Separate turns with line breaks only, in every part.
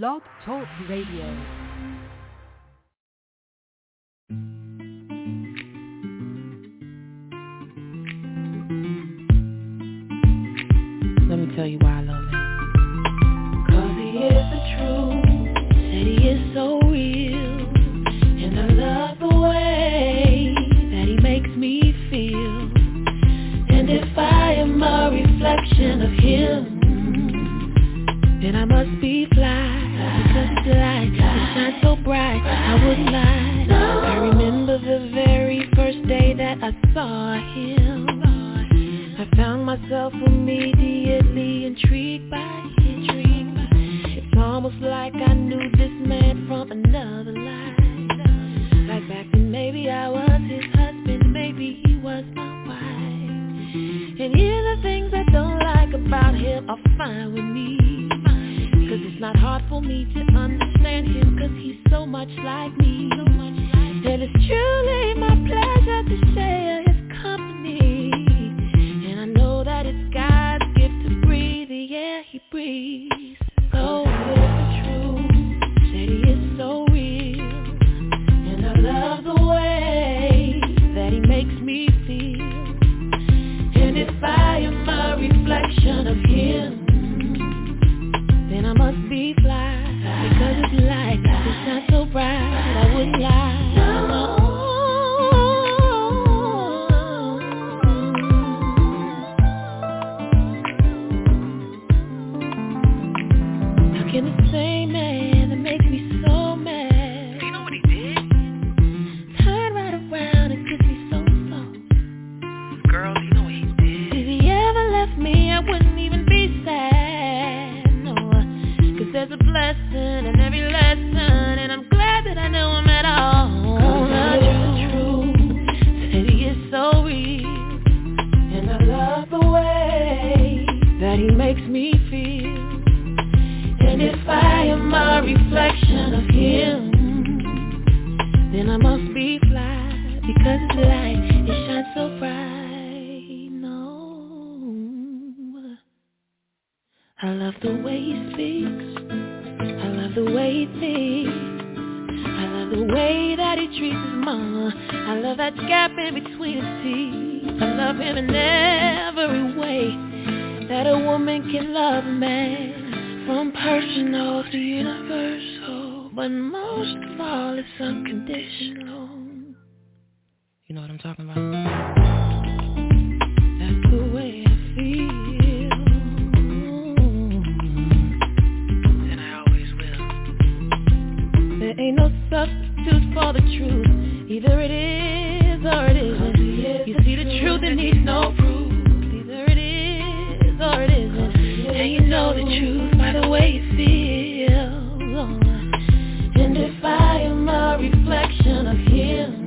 Blog Talk Radio.
Let me tell you why I remember the very first day that I saw him. I found myself immediately intrigued by dream. It's almost like I knew this man from another life. Like back then maybe I was his husband, maybe he was my wife. And even the things I don't like about him are fine with me. Not hard for me to understand him Cause he's so much like me. And it's truly my pleasure to share his company can love a man From personal to universal But most of all it's unconditional You know what I'm talking about? That's the way I feel
And I always will.
There ain't no substitute for the truth. Either it is truth by the way you feel. Oh, and if I am a reflection of him,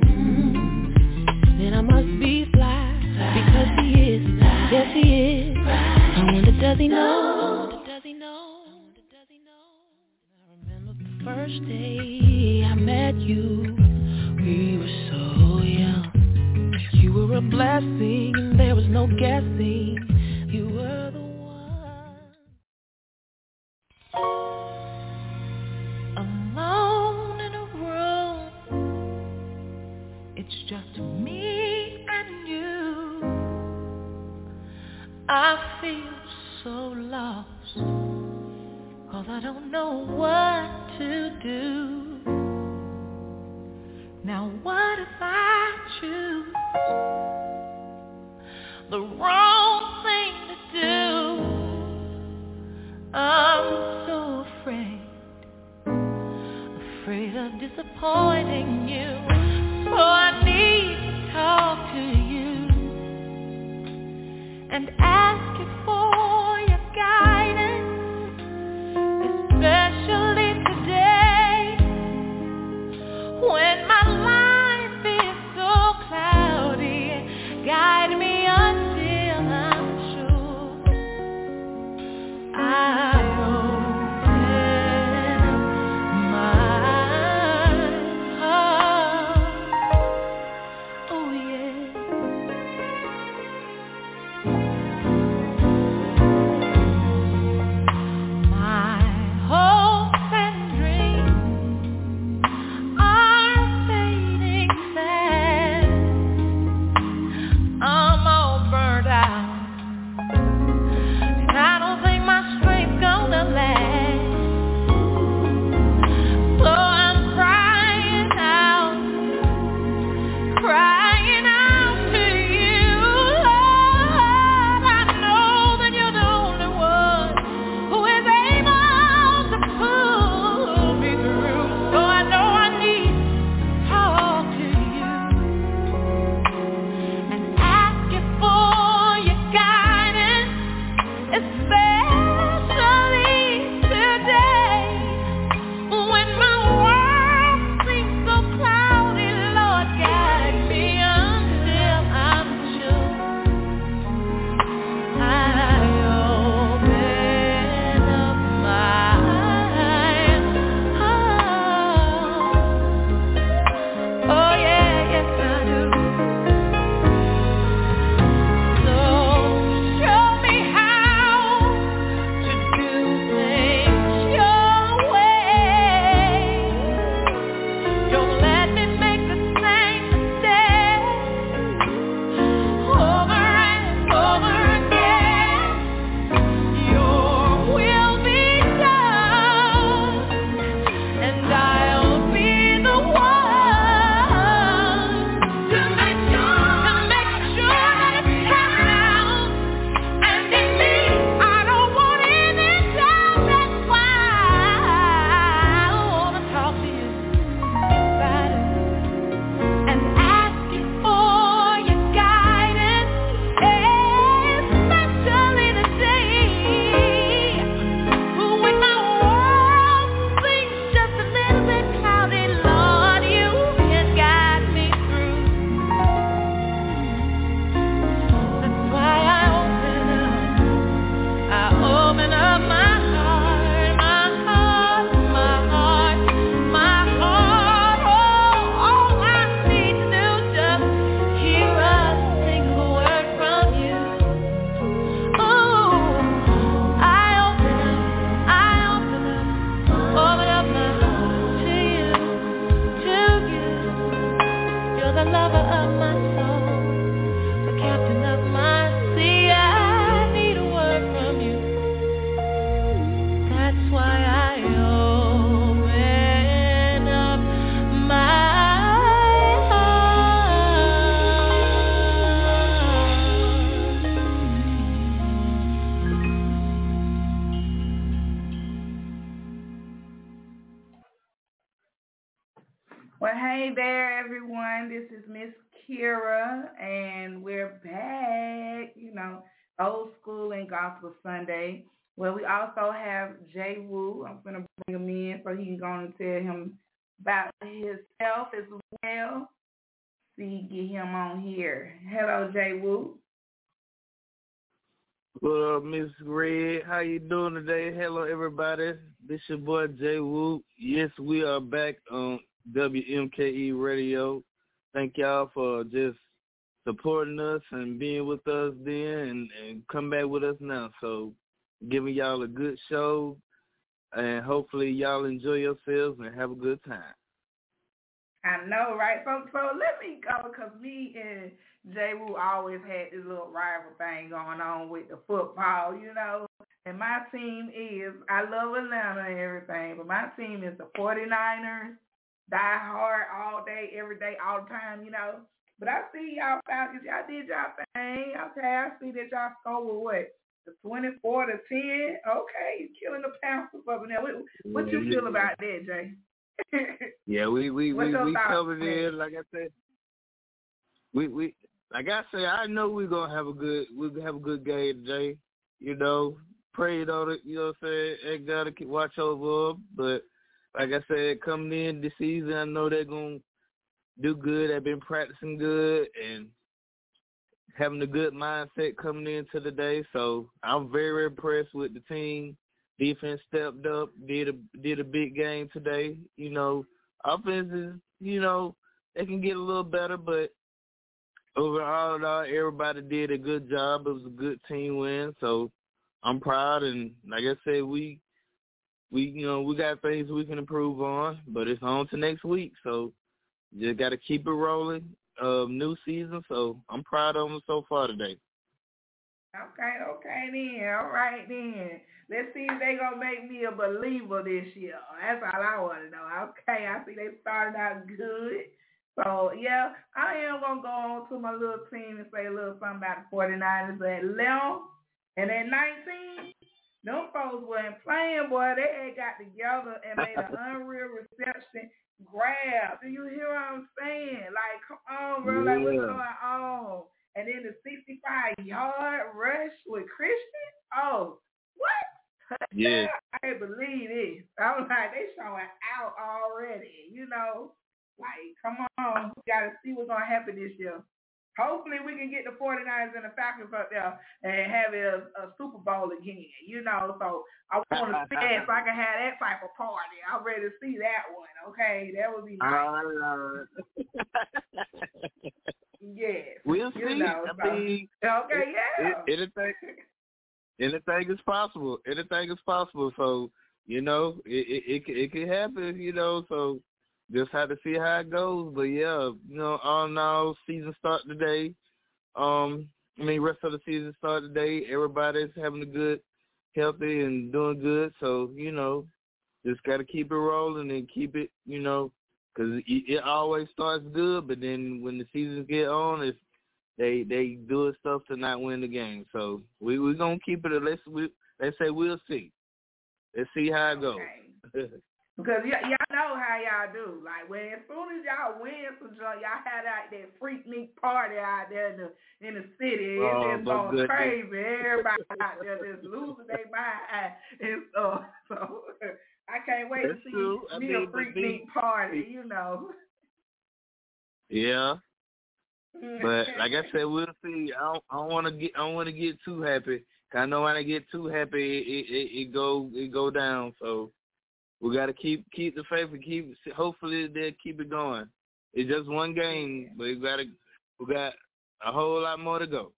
then I must be fly. Because he is. Yes, he is. I wonder, does he know? I remember the first day I met you. We were so young. You were a blessing, there was no guessing. Alone in a room, it's just me and you. I feel so lost, cause I don't know what to do. Now what if I choose the wrong thing to do? I'm so afraid, afraid of disappointing you. So I need to talk to you and ask you for your guidance, cry.
Well, hey there, everyone. This is Miss Kira, and we're back. You know, old school and gospel Sunday. Well, we also have Jay Wu. I'm gonna bring him in so he can go and tell him about himself as well. See, get him on here. Hello, Jay Wu.
What up, Miss Red? How you doing today? Hello, everybody. This your boy Jay Wu. Yes, we are back on WMKE Radio. Thank y'all for just supporting us and being with us then and, and come back with us now. So giving y'all a good show and hopefully y'all enjoy yourselves and have a good time.
I know, right? So, so let me go because me and Jay Wu always had this little rival thing going on with the football, you know. And my team is, I love Atlanta and everything, but my team is the 49ers, die hard all day, every day, all the time, you know. But I see y'all Falcons, y'all did y'all thing. Okay, I see that y'all scored with what? The 24 to 10? Okay, you killing the Panthers up in there. What, what you feel about that, Jay?
yeah, we we
What's
we, we
thoughts,
covered
man?
it. Like I said, we we like I said, I know we're gonna have a good we're gonna have a good game today. You know, prayed on it. You know what I'm saying? And gotta keep watch over 'em. But like I said, coming in this season, I know they're gonna do good. They've been practicing good and having a good mindset coming into the day. So I'm very impressed with the team. Defense stepped up, did a did a big game today. You know, offense is, you know, they can get a little better, but overall, all, everybody did a good job. It was a good team win, so I'm proud. And like I said, we we you know we got things we can improve on, but it's on to next week. So just got to keep it rolling. Um, new season, so I'm proud of them so far today.
Okay, okay then. All right then. Let's see if they gonna make me a believer this year. That's all I want to know. Okay, I see they started out good. So yeah, I am gonna go on to my little team and say a little something about the 49ers at 11 and at 19. Them folks weren't playing, boy. They had got together and made an unreal reception grab. Do you hear what I'm saying? Like, come on, bro. Like, what's going on? And then the 65 yard rush with Christian. Oh, what?
Yeah.
I can't believe this. I was like, they showing out already. You know, like, come on. We got to see what's going to happen this year. Hopefully we can get the 49ers and the Falcons up there and have a, a Super Bowl again, you know. So I want to see that so I can have that type of party. I'm ready to see that one, okay? That would be nice.
Lord.
yes.
we'll
You
see.
know, so- Okay, yeah.
it- anything, anything is possible. Anything is possible. So you know, it it it, it can happen. You know, so just have to see how it goes. But yeah, you know, all in all, season start today. Um, I mean, rest of the season start today. Everybody's having a good, healthy, and doing good. So you know, just got to keep it rolling and keep it. You know, because it, it always starts good, but then when the seasons get on, it's they they do stuff to not win the game. So we we gonna keep it. Let's we let's say we'll see. Let's see how it goes.
Okay. Because y- y'all know how y'all do. Like when as soon as y'all win some joint, y'all had out that freak meat party out there in the in the city. It's
Oh,
just going
goodness.
crazy. Everybody out there just losing their mind and stuff. So I can't wait
That's
to see
true. I
me
mean,
a
but
freak
then-
meat party. You know.
yeah, but like I said, we'll see. I don't, I don't want to get I don't want to get too happy. 'Cause I know when I get too happy, it it, it, it go it go down. So we got to keep keep the faith and keep. Hopefully they'll keep it going. It's just one game, but we got to we got a whole lot more to go.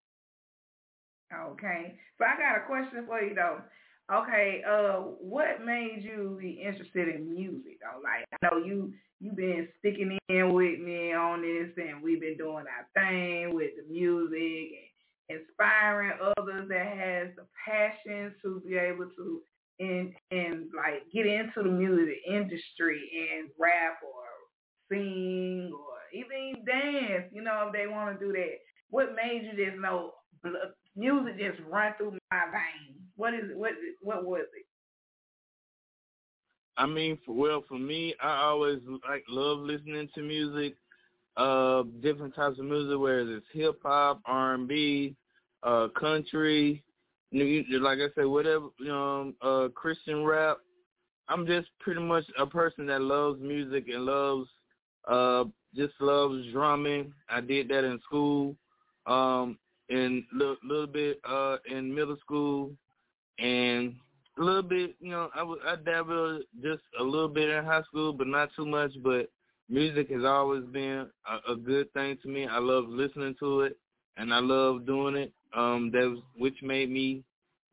Okay. So I got a question for you though. Okay, uh, what made you be interested in music though? Like I know you you been sticking in with me on this and we've been doing our thing with the music and inspiring others that has the passion to be able to and and like get into the music industry and rap or sing or even dance, you know, if they want to do that. What made you just know music just run through my veins? What is it? What what was it?
I mean, for, well, for me, I always like love listening to music, uh, different types of music, whether it's hip hop, R and B, uh, country, like I said, whatever, know, uh, Christian rap. I'm just pretty much a person that loves music and loves, uh, just loves drumming. I did that in school, um, and a little, little bit uh in middle school, and a little bit, you know, I I dabbled just a little bit in high school, but not too much. But music has always been a, a good thing to me. I love listening to it, and I love doing it. Um, that was, which made me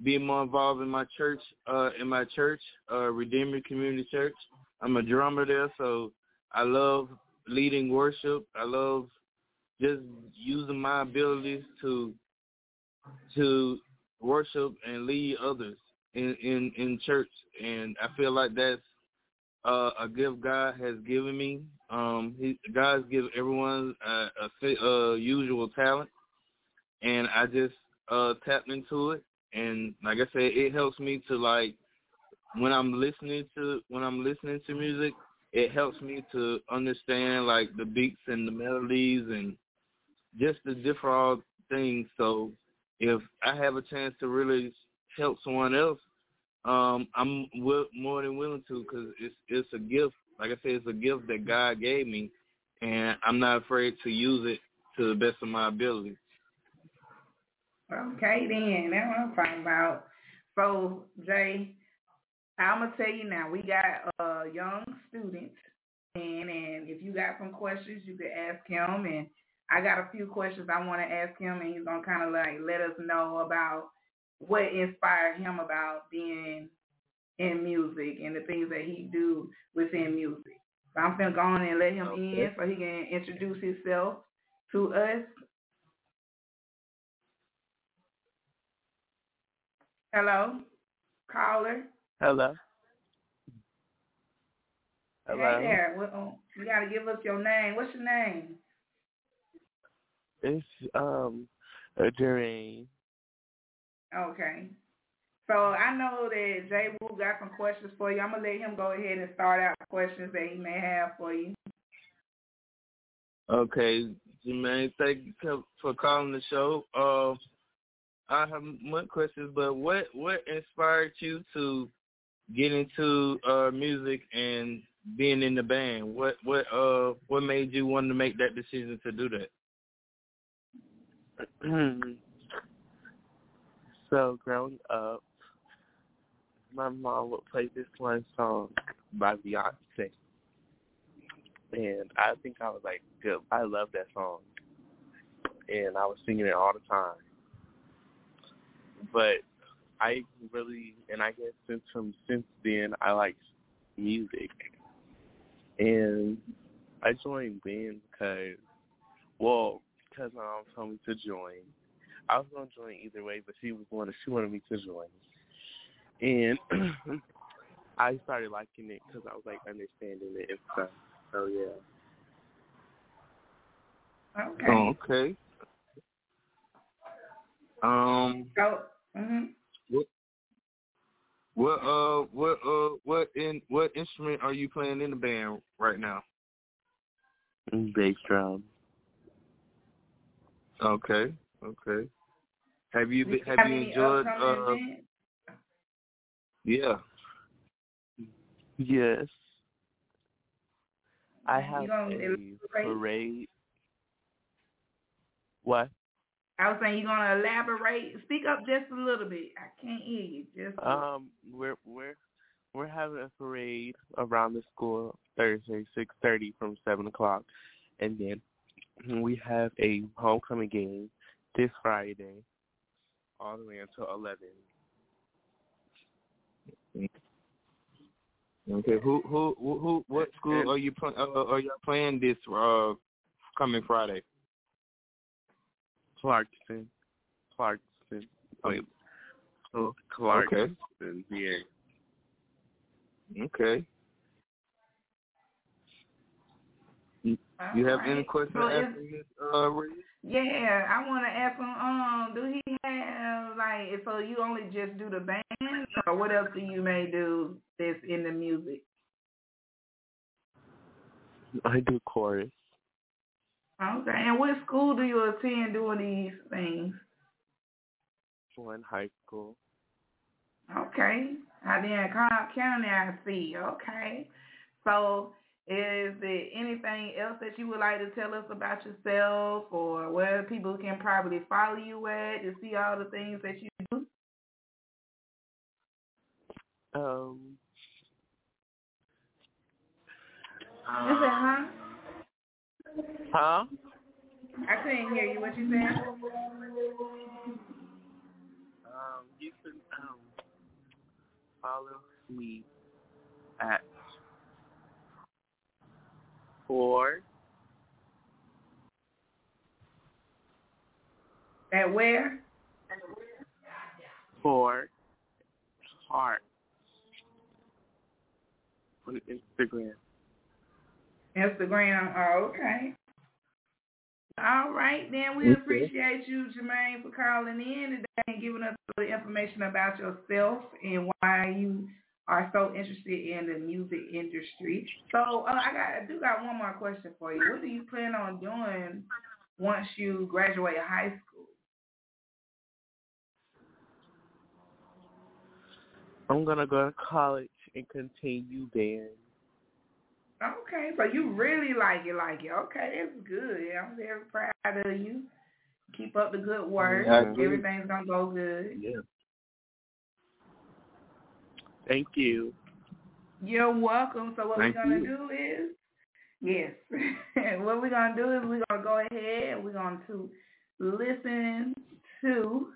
be more involved in my church, uh, in my church, uh, Redeemer Community Church. I'm a drummer there, so I love leading worship. I love just using my abilities to to worship and lead others in in in church, and I feel like that's uh, a gift God has given me. Um, he, God's given everyone a, a, a usual talent, and I just uh, tapped into it. And like I said, it helps me to like when I'm listening to when I'm listening to music, it helps me to understand like the beats and the melodies and just the different things. So if I have a chance to really help someone else, um, I'm w- more than willing to because it's it's a gift. Like I said, it's a gift that God gave me, and I'm not afraid to use it to the best of my ability.
Okay, then that's what I'm talking about. So Jay, I'm gonna tell you now. We got uh young students, and and if you got some questions, you could ask him. And I got a few questions I want to ask him, and he's gonna kind of like let us know about what inspired him about being in music and the things that he do within music. So I'm gonna go on and let him
Okay.
in so he can introduce himself to us. Hello, caller.
Hello. Hello?
Hey there. You gotta give us your name. What's your name?
It's um Jermaine.
Okay. So I know that Jay Wu got some questions for you. I'm gonna let him go ahead and start out questions that he may have for you.
Okay, Jermaine, thank you for calling the show. Uh, I have more questions, but what what inspired you to get into uh music and being in the band? What what uh what made you want to make that decision to do that?
so growing up, my mom would play this one song by Beyonce, and I think I was like, good. I love that song, and I was singing it all the time. But I really, and I guess since from since then, I like music, and I joined band because, well, because my mom told me to join. I was gonna join either way, but she was wanted she wanted me to join, and I started liking it because I was like understanding it and stuff. So yeah.
Okay.
Oh, okay. Um,
So, hmm
what uh what uh what in what instrument are you playing in the band right now?
Bass drum.
Okay, okay. Have you been, have
have
you enjoyed uh yeah.
Yes. I have a
elaborate?
parade. What?
I was saying you're gonna elaborate. Speak up just a little bit. I can't hear you. Just
Um, we're we're we're having a parade around the school Thursday, six thirty from seven o'clock, and then we have a homecoming game this Friday, all the way until eleven.
Okay. Who who who, who what school are you pl- uh, are you playing this uh coming Friday?
Clarkson, Clarkson, wait,
Oh,
Clarkson, yeah.
Okay. You have any questions
So is-
after this, uh, Reed?
Yeah, I want to ask him. Um, do he have like? So you only just do the band, or what else do you may do that's in the music?
I do chorus.
Okay. And what school do you attend doing these things?
One high school.
Okay. I did Cobb County, I see. Okay. So is there anything else that you would like to tell us about yourself or where people can probably follow you at to see all the things that you do?
Um.
You said, huh?
Huh?
I couldn't hear you. What you said?
Um, you can um follow me at four
At where?
four heart on Instagram.
Instagram. Oh, okay. All right, then we
Okay.
appreciate you, Jermaine, for calling in today and giving us the information about yourself and why you are so interested in the music industry. So uh, I got, I do got one more question for you. What do you plan on doing once you graduate high school?
I'm gonna go to college and continue band.
Okay, so you really like it, like it. Okay, that's good. I'm very proud of you. Keep up the good work.
I agree.
Everything's gonna go good.
Yeah. Thank you.
You're welcome. So what
Thank
we're gonna
you.
do is, yes, what we're gonna do is we're gonna go ahead and we're going to listen to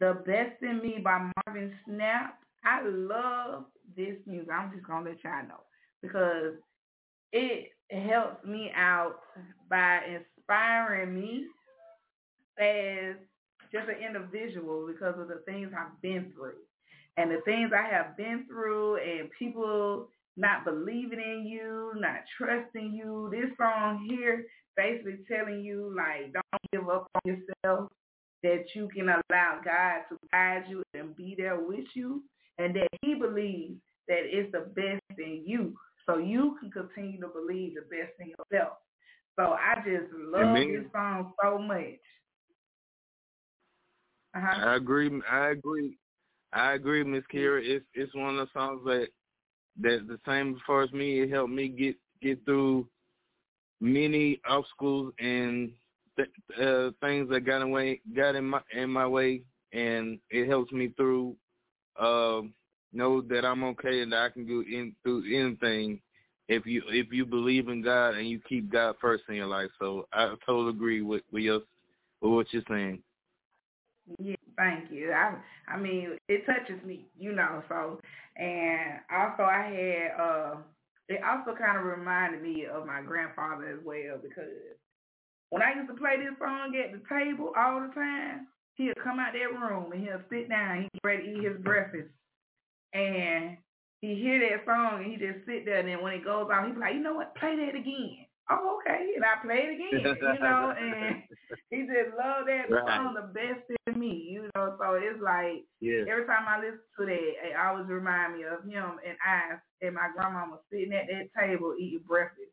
"The Best in Me" by Marvin Sapp. I love this music. I'm just gonna let y'all know because it helps me out by inspiring me as just an individual because of the things I've been through and the things I have been through and people not believing in you, not trusting you. This song here basically telling you like don't give up on yourself, that you can allow God to guide you and be there with you and that he believes that it's the best in you. So you can continue to believe the best in yourself. So I just love
Amen.
this song so much. Uh-huh.
I agree. I agree. I agree, Miss Kira. It's it's one of the songs that that the same as far as me. It helped me get get through many obstacles and th- uh, things that got in way got in my in my way, and it helps me through. Uh, know that I'm okay and that I can do in through anything if you if you believe in God and you keep God first in your life. So I totally agree with with your with what you're saying.
Yeah, thank you. I I mean, it touches me, you know. So, and also I had uh, it also kind of reminded me of my grandfather as well because when I used to play this song at the table all the time, he'd come out that room and he'll sit down, he'd ready to eat his breakfast, and he hear that song and he just sit there. And then when it goes on, he be like, you know what, play that again. Oh, okay. And I play it again, you know, and he just love that
Right.
song the best in me, you know. So it's like every time I listen to that, it always remind me of him and I and my grandmama sitting at that table eating breakfast,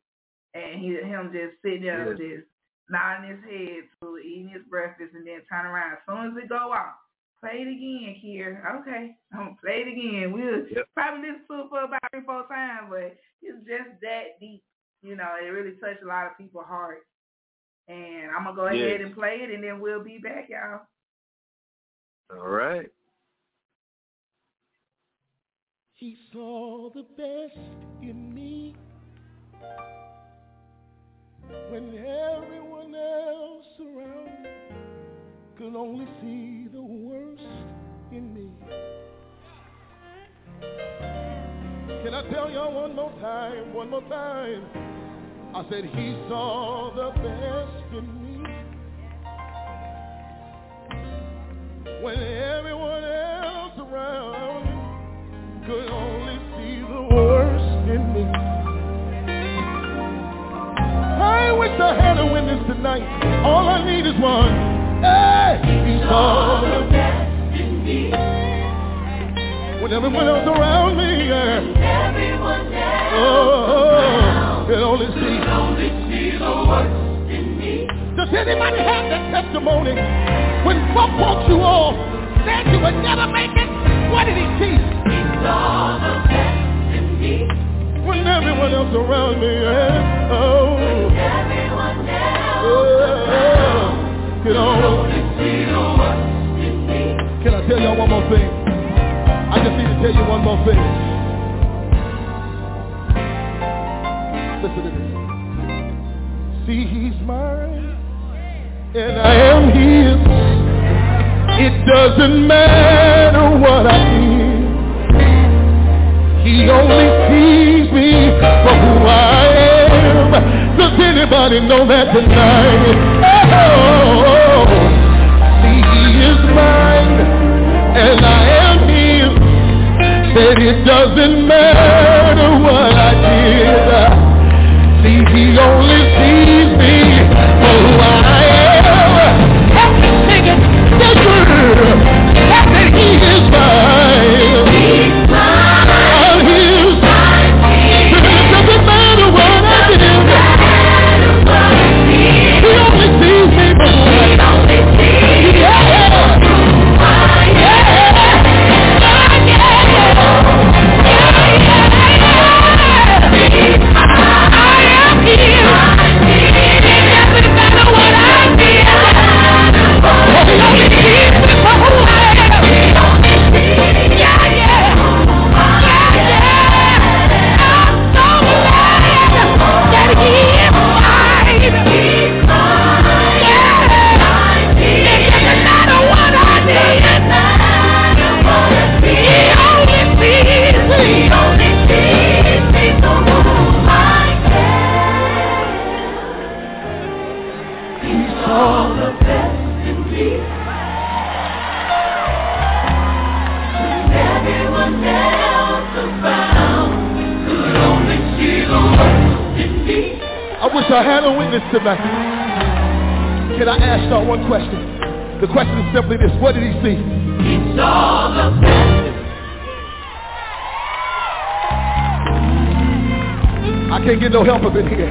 and he him just sitting there just nodding his head to eating his breakfast, and then turn around as soon as it go off. Play it again, Kier. Okay, I'm gonna play it again. We'll
Yep.
probably listen to it for about three, four times, but it's just that deep. You know, it really touched a lot of people's hearts. And I'm gonna go
Yes.
ahead and play it, and then we'll be back, y'all.
All right.
He saw the best in me when everyone else around me could only see the worst in me. Can I tell y'all one more time? One more time. I said he saw the best in me when everyone else around could only see the worst in me. I wish I had a witness tonight. All I need is one. Hey, when everyone else around me, yeah. oh, can only see. Does anybody have that testimony? When Bob walked you all, said you would never make it, what did he see?
He saw the best in me.
When everyone else around me, yeah. oh, oh, can only y'all one more thing? I just need to tell you one more thing. Listen to this. See, he's mine, and I am his. It doesn't matter what I did. He only sees me for who I am. Does anybody know that tonight? Oh, Said it doesn't matter simply this. What did he see?
He saw the.
I can't get no help up in here.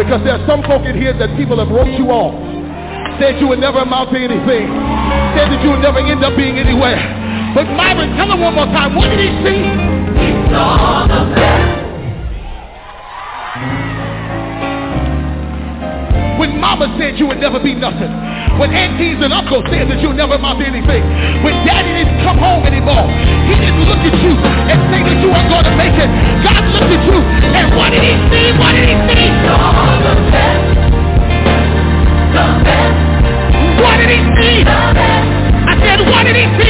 Because there are some folk in here that people have wrote you off. Said you would never amount to anything. Said that you would never end up being anywhere. But Myron, tell him one more time. What did he see?
He saw the best.
You would never be nothing. When aunties and uncles said that you'll never amount to anything. When daddy didn't come home anymore. He didn't look at you and say that you weren't going to make it. God looked at you and what did he see? What did he see?
Saw the best. The best.
What did he see? I said, what did he see?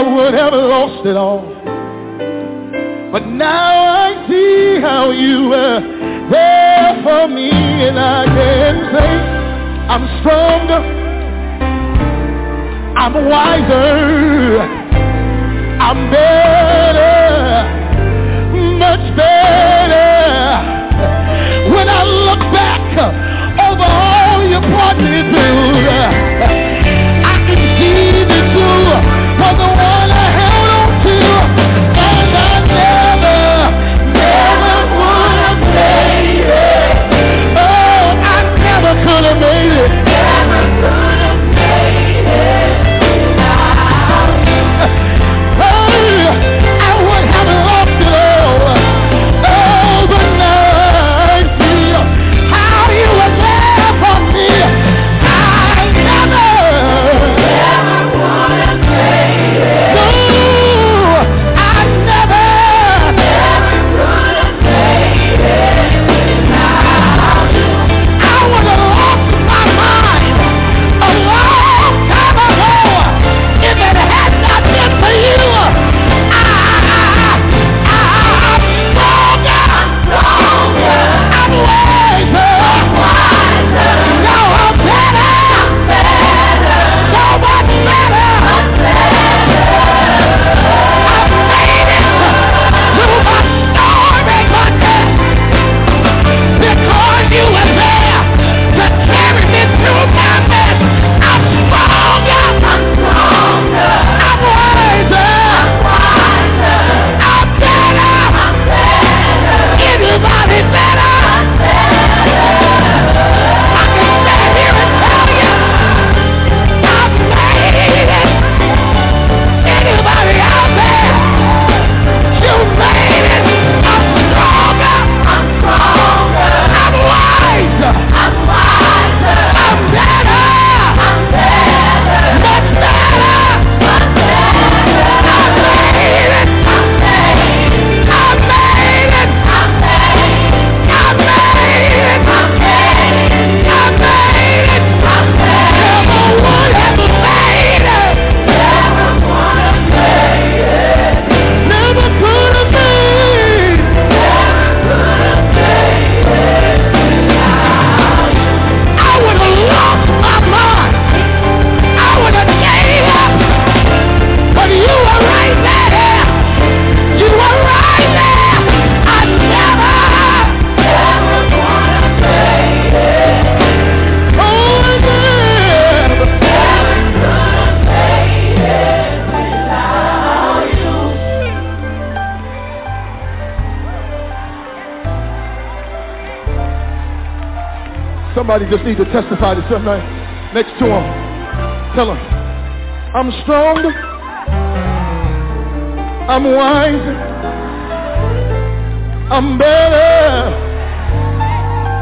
I would have lost it all. But now I see how you were there for me and I can say I'm stronger. I'm wiser. I'm better. Much better. When I look back over all you brought me through, the one Somebody just need to testify to somebody next to him. Tell him, I'm strong. I'm wise. I'm better.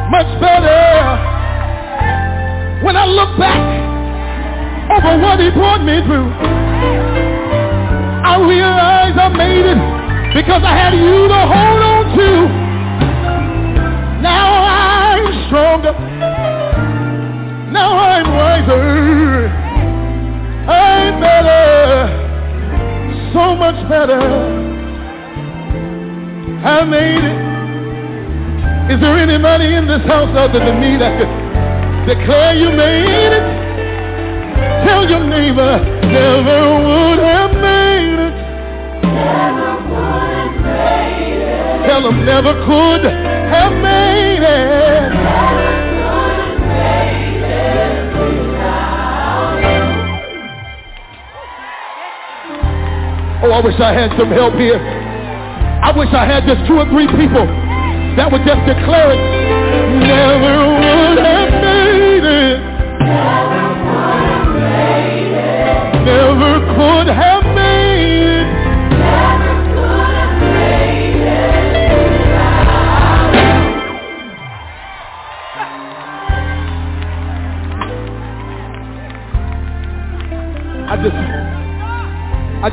Much better. When I look back over what he brought me through, I realize I made it because I had you to hold on to. Much better. I made it. Is there anybody in this house other than me that could declare you made it? Tell your neighbor, never would have made it. Never would have made it. Tell them never could Oh, I wish I had some help here. I wish I had just two or three people that would just declare it. Never would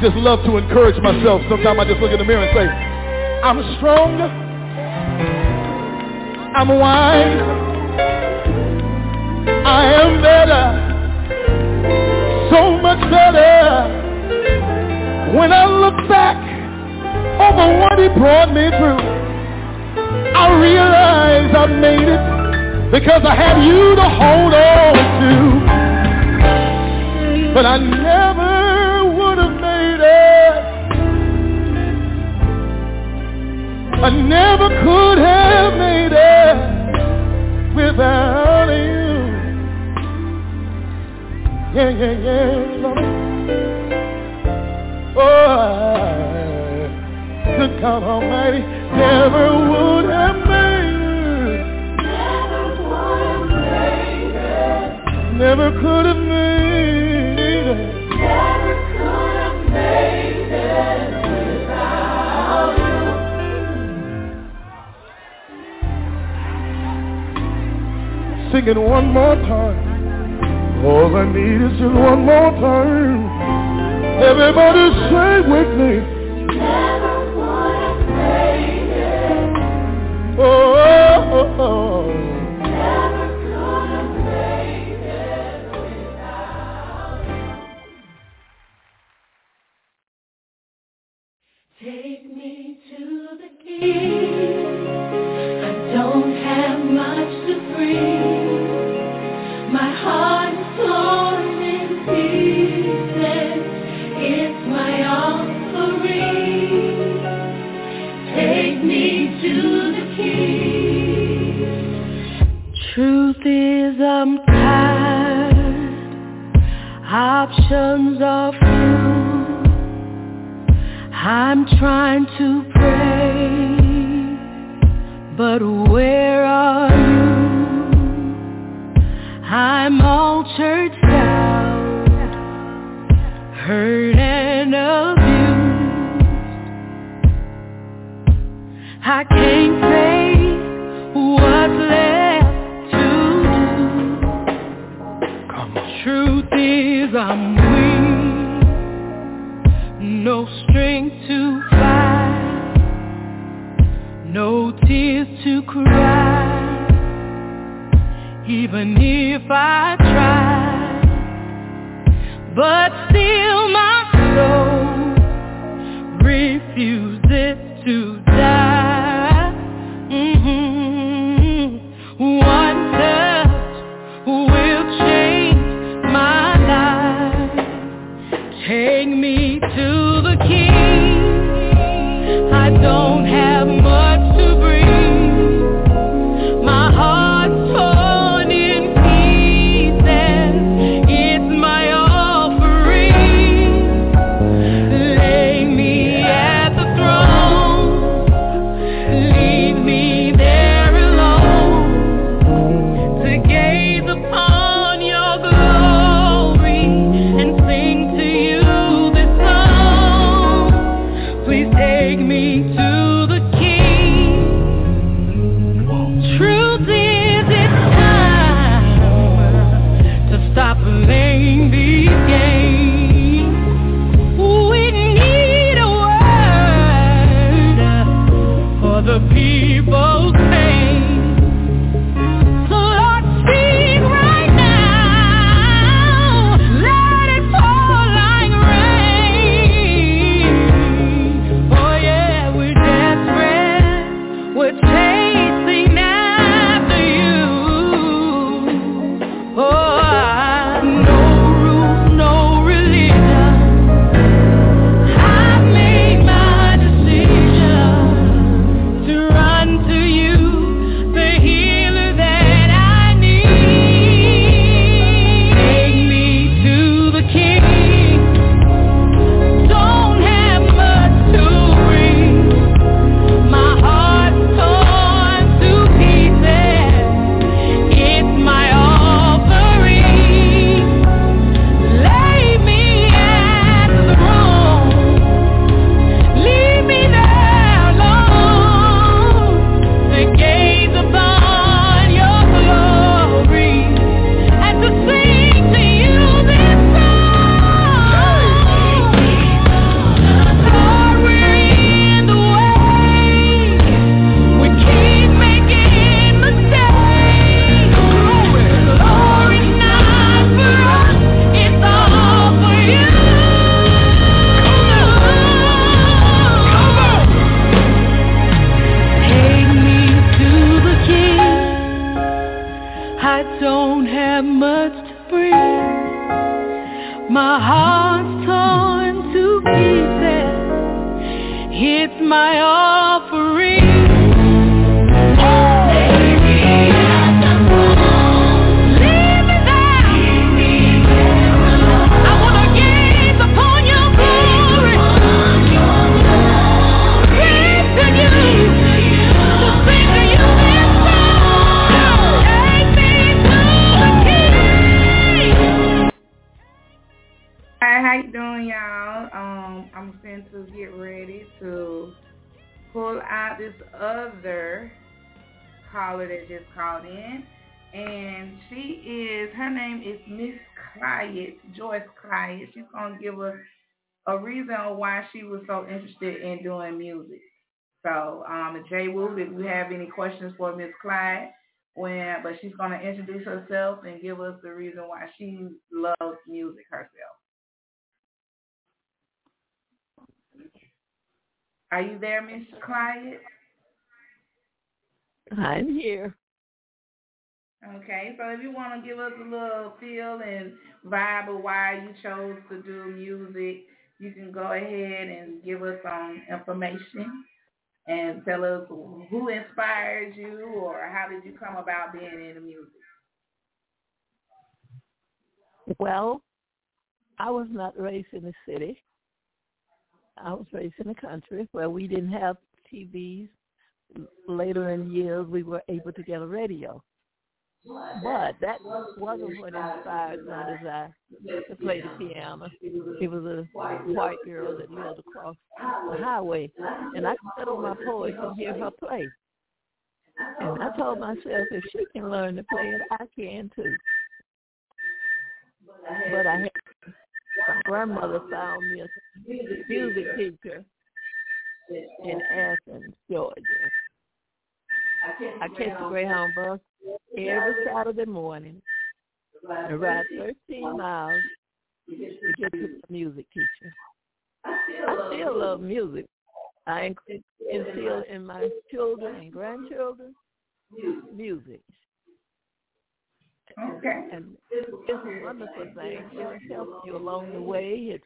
just love to encourage myself. Sometimes I just look in the mirror and say, I'm strong. I'm wise. I am better. So much better. When I look back over what he brought me through, I realize I made it because I had you to hold on to. But I never I never could have made it without you. Yeah, yeah, yeah. Oh, good God Almighty, never would have made it. Never could have Sing it one more time. All I need is just one more time. Everybody say with me. Oh, oh, oh, oh.
My heart's torn to pieces. It's my
own. This other caller that just called in. And she is, her name is Miss Clyde, Joyce Clyde. She's going to give us a reason why she was so interested in doing music. So, um, J-Woot, if you have any questions for Miss Clyde, when, but she's going to introduce herself and give us the reason why she loves music herself. Are you there, Miss Clyde?
I'm here.
Okay, so if you want to give us a little feel and vibe of why you chose to do music, you can go ahead and give us some information and tell us who inspired you or how did you come about being in the music.
Well, I was not raised in the city. I was raised in the country where we didn't have TVs. Later in years, we were able to get a radio. But that wasn't what inspired my desire to play the piano. It was a white girl that lived across the highway, and I could on my porch and hear her play. And I told myself, if she can learn to play it, I can too. But I had my grandmother found me a music teacher in Athens, Georgia. I catch the Greyhound bus every Saturday morning and ride 13 miles to get to the music teacher. I still love music. I instill in my children and grandchildren music.
Okay.
And it's a wonderful thing. It helps you along the way. It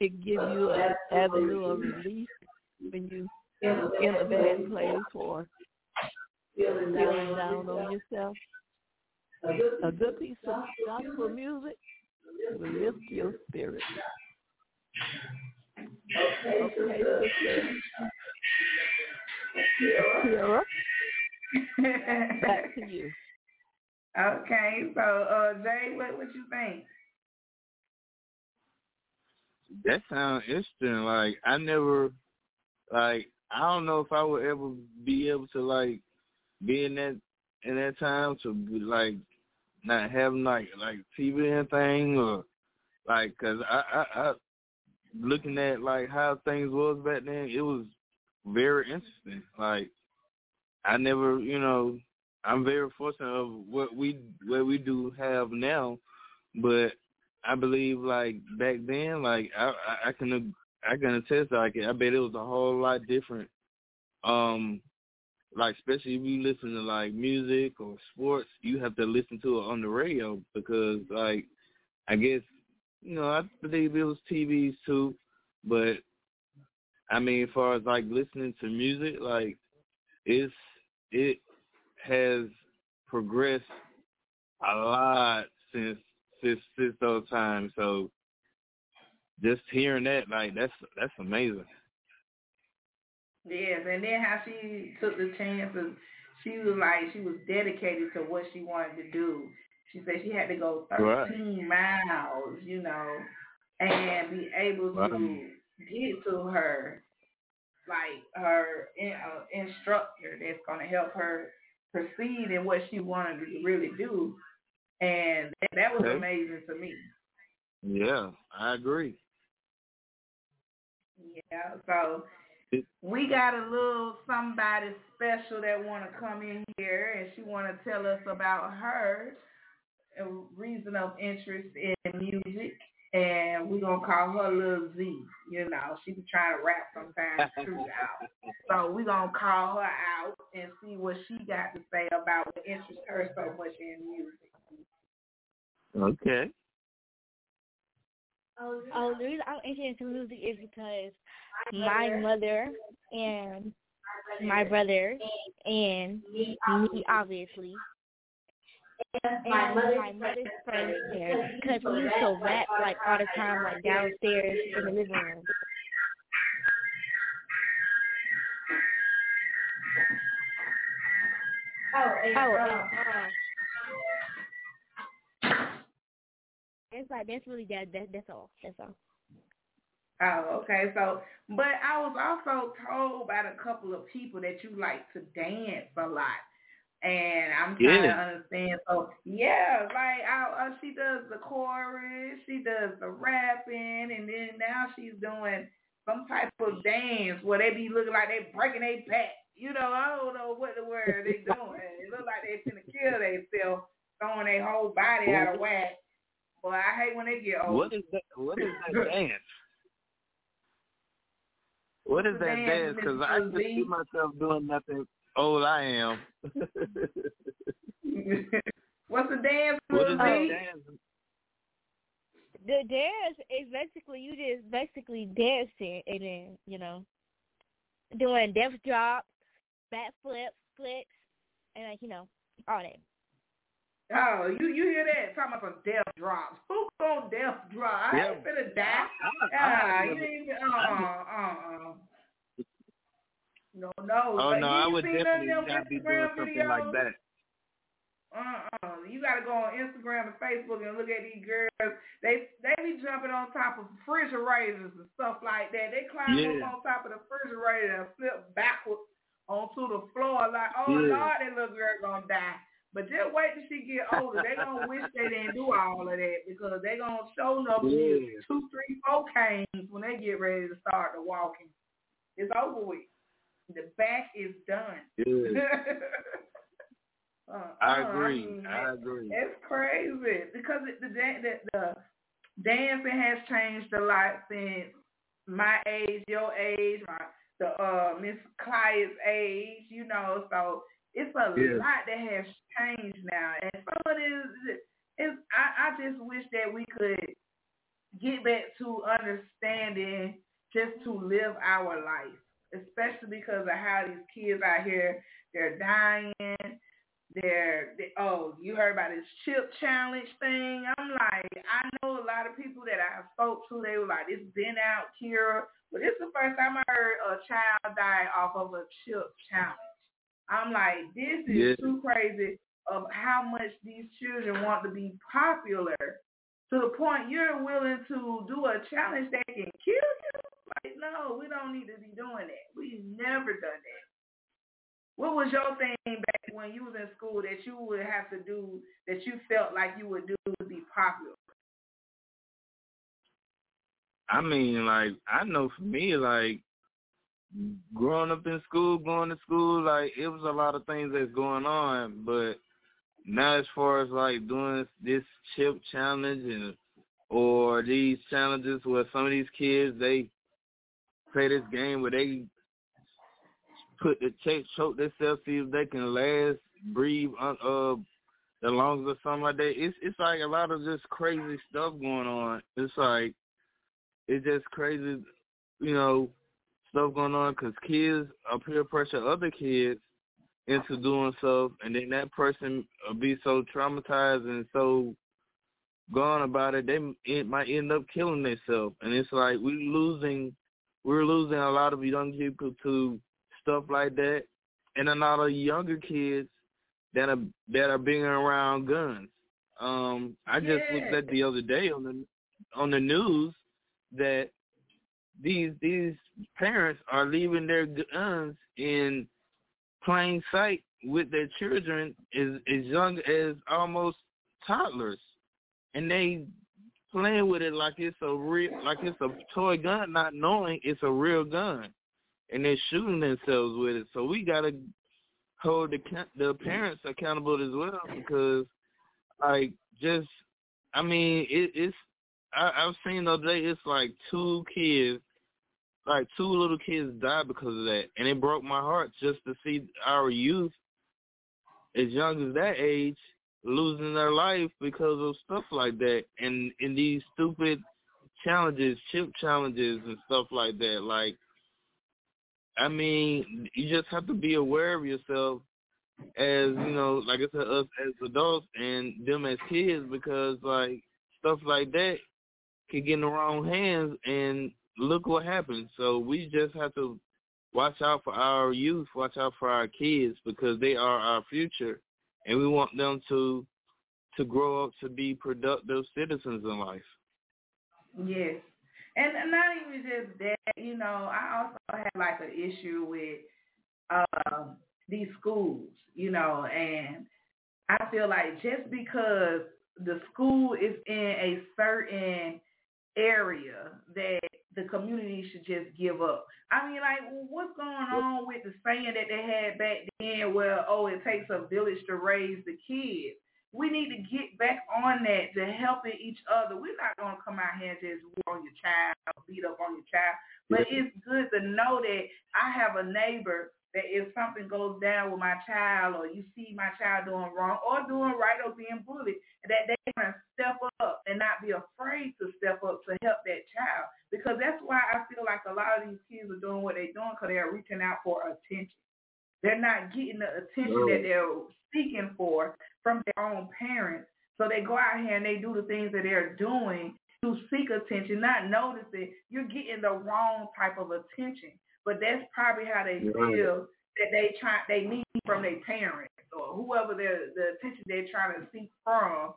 it gives you an avenue of relief when you in a bad place or feeling down on yourself. A good piece of gospel music will lift your spirit. Okay, sister. Kira, back to you.
Okay, so uh, Jay, what what you think?
That sounds interesting. Like I never, like I don't know if I would ever be able to like be in that in that time to be like not having like like TV and thing or like cause I, I I looking at like how things was back then, it was very interesting. Like I never, you know, I'm very fortunate of what we what we do have now, but I believe like back then, like I I, I can I can attest like I bet it was a whole lot different. Um, like especially if you listen to like music or sports, you have to listen to it on the radio because like I guess you know I believe it was TVs too, but I mean as far as like listening to music, like it's it has progressed a lot since since since those times. So just hearing that, like that's that's amazing.
Yes, and then how she took the chance of she was like she was dedicated to what she wanted to do. She said she had to go thirteen right. miles, you know, and be able to right. get to her like her uh, instructor that's going to help her proceed in what she wanted to really do, and that was okay. amazing to me.
Yeah, I agree.
Yeah, so we got a little somebody special that want to come in here, and she want to tell us about her uh, reason of interest in music, and we're gonna call her Little Z. You know, she be trying to rap sometimes too, out. So we're gonna call her out and see what she got to say about what interests her so much in music.
Okay.
Oh, the reason I'm interested in music is because my mother and my brother and me, obviously, and my mother's friends there because we used to rap like all the time, like downstairs in the living room.
Oh,
oh, and, uh, it's like that's really that, that that's all. That's all.
Oh, okay. So, but I was also told by a couple of people that you like to dance a lot. And I'm trying
Yeah.
to understand. So, yeah, like I, uh, she does the chorus, she does the rapping, and then now she's doing some type of dance where they be looking like they breaking their back. You know, I don't know what the word they doing. It look like they finna kill themselves, throwing their whole body out of whack. Boy, I hate when they get old.
What is that? What is that dance? What is that
dance?
Because I just see myself doing nothing. Old I am.
What's the dance?
what is
Mr.
that dance?
The dance is basically you just basically dancing and then you know doing death drops, back flips, flips, and like you know all that.
Oh, you you hear that? Talking about some death drops. Who gonna death drop? I ain't finna die.
I- I
you
never-
ain't uh uh uh. No, no.
Oh
But
no, I would
seen none of
definitely not be doing something
videos?
like that.
Uh-uh. You gotta go on Instagram and Facebook and look at these girls. They they be jumping on top of refrigerators and stuff like that. They climb
Yeah.
up on top of the refrigerator and flip backwards onto the floor like, oh
Yeah.
Lord, that little girl gonna die. But just wait till she get older. They gonna wish they didn't do all of that because they gonna show up
Yeah.
two, three, four canes when they get ready to start the walking. It's over with. The back is done.
Yeah.
uh,
I
uh,
agree.
mean,
I agree.
it's crazy because it, the, the the dancing has changed a lot since my age, your age, my the uh Miss Clyde's age. You know, so it's a
Yeah.
lot that has changed now, and some of it is is I, I just wish that we could get back to understanding just to live our life, especially because of how these kids out here they're dying. They're they, oh, you heard about this chip challenge thing? I'm like, I know a lot of people that I have spoke to. They were like, it's been out, Kira, but it's the first time I heard a child die off of a chip challenge. I'm like, this is
Yeah.
too crazy of how much these children want to be popular to the point you're willing to do a challenge that can kill you. No, we don't need to be doing that. We've never done that. What was your thing back when you was in school that you would have to do that you felt like you would do to be popular?
I mean, like I know for me, like growing up in school, going to school, like it was a lot of things that's going on. But now, as far as like doing this chip challenge and or these challenges where some of these kids they play this game where they put the choke choke themselves see if they can last breathe un, uh the lungs or something like that. It's it's like a lot of just crazy stuff going on. It's like it's just crazy, you know, stuff going on because kids are peer pressure other kids into doing stuff, and then that person will be so traumatized and so gone about it, they it might end up killing themselves. And it's like we losing, we're losing a lot of young people to stuff like that, and a lot of younger kids that are that are being around guns. Um, I just looked at the other day on the on the news that these these parents are leaving their guns in plain sight with their children as as young as almost toddlers, and they playing with it like it's a real like it's a toy gun, not knowing it's a real gun, and they're shooting themselves with it. So we gotta hold the the parents accountable as well because like just I mean it, it's I, I've seen the other day it's like two kids like two little kids died because of that and it broke my heart just to see our youth as young as that age losing their life because of stuff like that and in these stupid challenges chip challenges and stuff like that like I mean, you just have to be aware of yourself as, you know, like I said, us as adults and them as kids because like stuff like that can get in the wrong hands and look what happens. So we just have to watch out for our youth, watch out for our kids because they are our future and we want them to to grow up to be productive citizens in life.
Yes. And not even just that, you know, I also have like an issue with um, these schools, you know, and I feel like just because the school is in a certain area that the community should just give up. I mean, like, what's going on with the saying that they had back then where, oh, it takes a village to raise the kids? We need to get back on that to helping each other. We're not going to come out here and just war on your child, beat up on your child. But it's good to know that I have a neighbor that if something goes down with my child or you see my child doing wrong or doing right or being bullied, that they're going to step up and not be afraid to step up to help that child. Because that's why I feel like a lot of these kids are doing what they're doing because they're reaching out for attention. They're not getting the attention that they're seeking for from their own parents. So they go out here and they do the things that they're doing to seek attention, not noticing you're getting the wrong type of attention but that's probably how they feel that they try they need from their parents or whoever the the attention they're trying to seek from.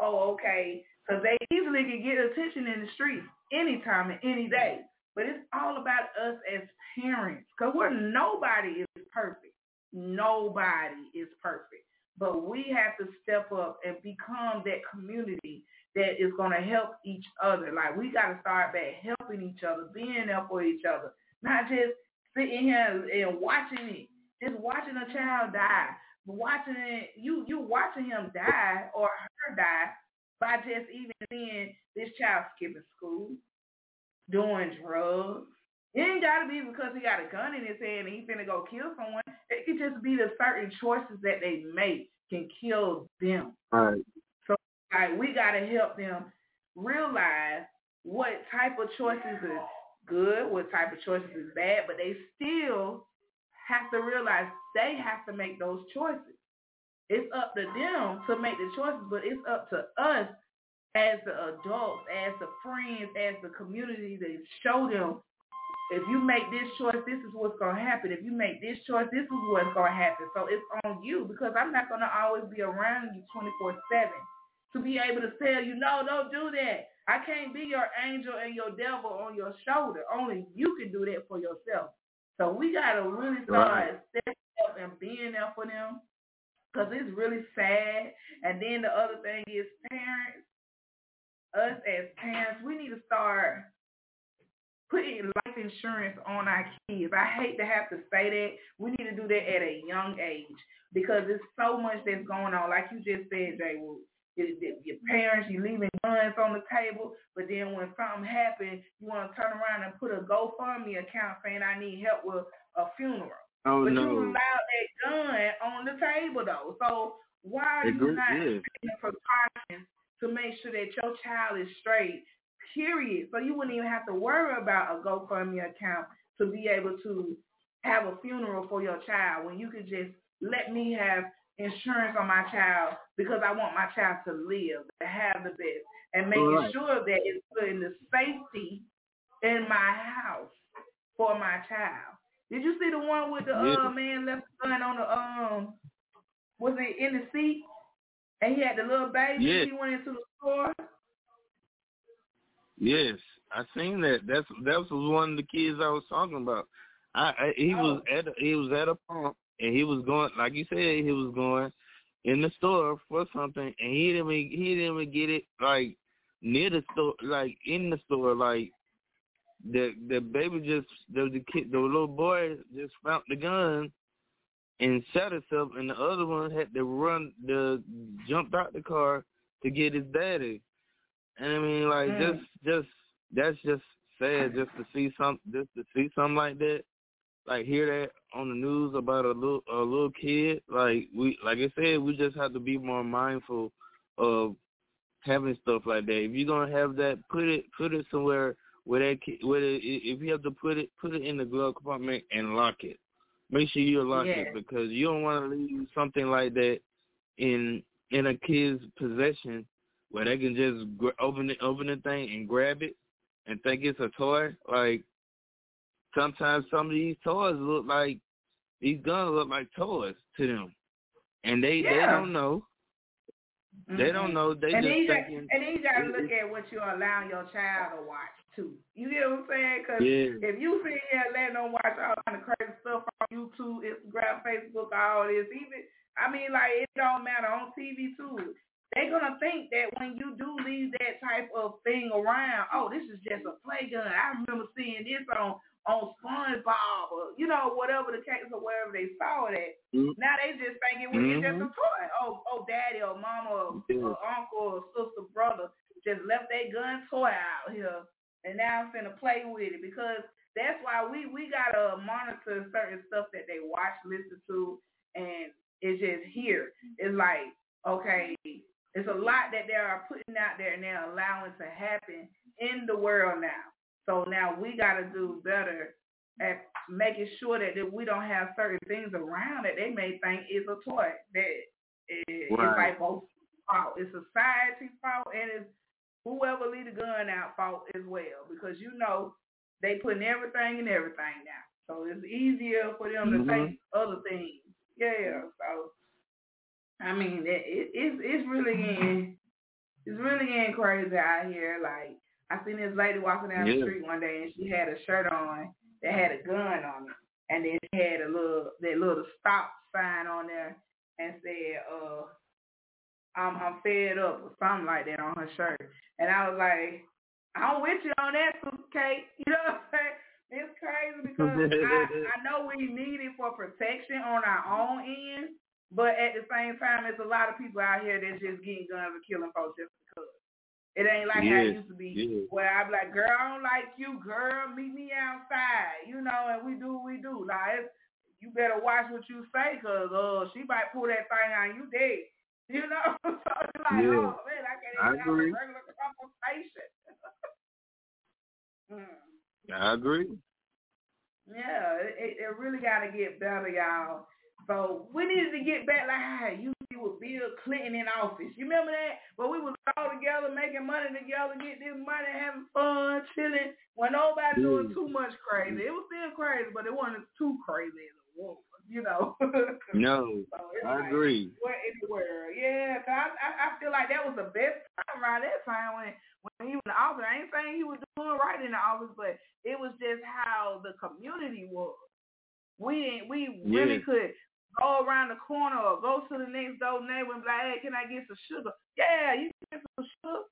Oh, okay, because they easily can get attention in the streets anytime and any day. But it's all about us as parents, because we're nobody is perfect. Nobody is perfect. But we have to step up and become that community that is going to help each other. Like we got to start back helping each other, being there for each other, not just sitting here and watching it, just watching a child die, watching it, you you watching him die or her die by just even seeing this child skipping school, doing drugs. It ain't gotta be because he got a gun in his hand and he finna go kill someone. It could just be the certain choices that they make can kill them.
Right.
So like we gotta help them realize what type of choices is good, what type of choices is bad, but they still have to realize they have to make those choices. It's up to them to make the choices, but it's up to us as the adults, as the friends, as the community to show them if you make this choice, this is what's going to happen. If you make this choice, this is what's going to happen. So it's on you because I'm not going to always be around you 24-7 to be able to tell you, no, don't do that. I can't be your angel and your devil on your shoulder. Only you can do that for yourself. So we got to really start stepping up and being there for them because it's really sad. And then the other thing is parents, us as parents, we need to start putting life insurance on our kids. I hate to have to say that. We need to do that at a young age because there's so much that's going on. Like you just said, J-Woot your parents, you leaving guns on the table, but then when something happens, you want to turn around and put a GoFundMe account saying I need help with a funeral.
Oh
but
no!
you allowed that gun on the table though. So why are you not taking precautions to make sure that your child is straight? Period. So you wouldn't even have to worry about a GoFundMe account to be able to have a funeral for your child when you could just let me have insurance on my child because I want my child to live, to have the best, and making right. sure that it's putting the safety in my house for my child. Did you see the one with the yeah. uh, man left the gun on the um was it in the seat and he had the little baby
yes.
he went into the store?
Yes, I seen that. That's that was one of the kids I was talking about. I, I he oh. was at a, he was at a pump and he was going like you said he was going in the store for something and he didn't even, he didn't even get it like near the store like in the store like the the baby just the the kid the little boy just found the gun and shot himself and the other one had to run the jumped out the car to get his daddy and i mean like mm. just just that's just sad just to see some just to see something like that like hear that on the news about a little a little kid, like we like I said, we just have to be more mindful of having stuff like that. If you're gonna have that, put it put it somewhere where that kid, where it, if you have to put it put it in the glove compartment and lock it. Make sure you lock
yeah.
it because you don't want to leave something like that in in a kid's possession where they can just gr- open it open the thing and grab it and think it's a toy. Like sometimes some of these toys look like these guns look like toys to them, and they
yeah.
they don't know. They don't mm-hmm. know. They
and
just
then you got,
thinking.
and then you got to look at what you're allowing your child to watch too. You get what I'm saying? Because
Yeah.
if you sit here letting them watch all kind of crazy stuff on YouTube, Instagram, Facebook, all this, even I mean, like it don't matter on TV too. They're gonna think that when you do leave that type of thing around, oh, this is just a play gun. I remember seeing this on on SpongeBob or you know whatever the case or wherever they saw it at.
Mhm.
Now they just think it was it's just a toy. Oh, oh, daddy or mama or,
Yeah.
or uncle or sister, brother just left their gun toy out here, and now I'm finna play with it because that's why we we gotta monitor certain stuff that they watch, listen to, and it's just here. It's like okay, it's a lot that they are putting out there and they're allowing to happen in the world now. So now we gotta do better at making sure that, that we don't have certain things around that they may think is a toy. That is
Right.
like both fault. It's society's fault and it's whoever leave the gun out fault as well. Because you know they putting everything in everything now. So it's easier for them
Mhm.
to take other things. Yeah. So I mean it, it it's it's really getting it's really getting crazy out here. Like I seen this lady walking down the street one day and she had a shirt on that had a gun on it. And then she had a little that little stop sign on there and said, uh, I'm I'm fed up or something like that on her shirt. And I was like, I'm with you on that, Kate. You know what I'm saying? It's crazy because I, I know we need it for protection on our own end, but at the same time, there's a lot of people out here that's just getting guns and killing folks just because. It ain't like how it used to be
yes.
where I'm like, girl, I don't like you, girl, meet me outside, you know, and we do what we do. Like, it's, you better watch what you say, cause uh, she might pull that thing on you dead. You know, so it's like,
Yeah.
oh man, I can't
I
even have
agree.
a regular conversation. mm.
I agree.
Yeah, it, it really got to get better, y'all. So we needed to get back like how to be with Bill Clinton in office. You remember that? But we was all together making money together, getting this money, having fun, chilling. When nobody doing too much crazy. It was still crazy, but it wasn't too crazy as it was, you know.
No,
So
I
like,
agree.
What in the world? Yeah, 'cause I, I I feel like that was the best time around that time when when he was in the office. I ain't saying he was doing right in the office, but it was just how the community was. We didn't we really
Yeah.
could go around the corner or go to the next door neighbor and be like, hey, can I get some sugar? Yeah, you can get some sugar.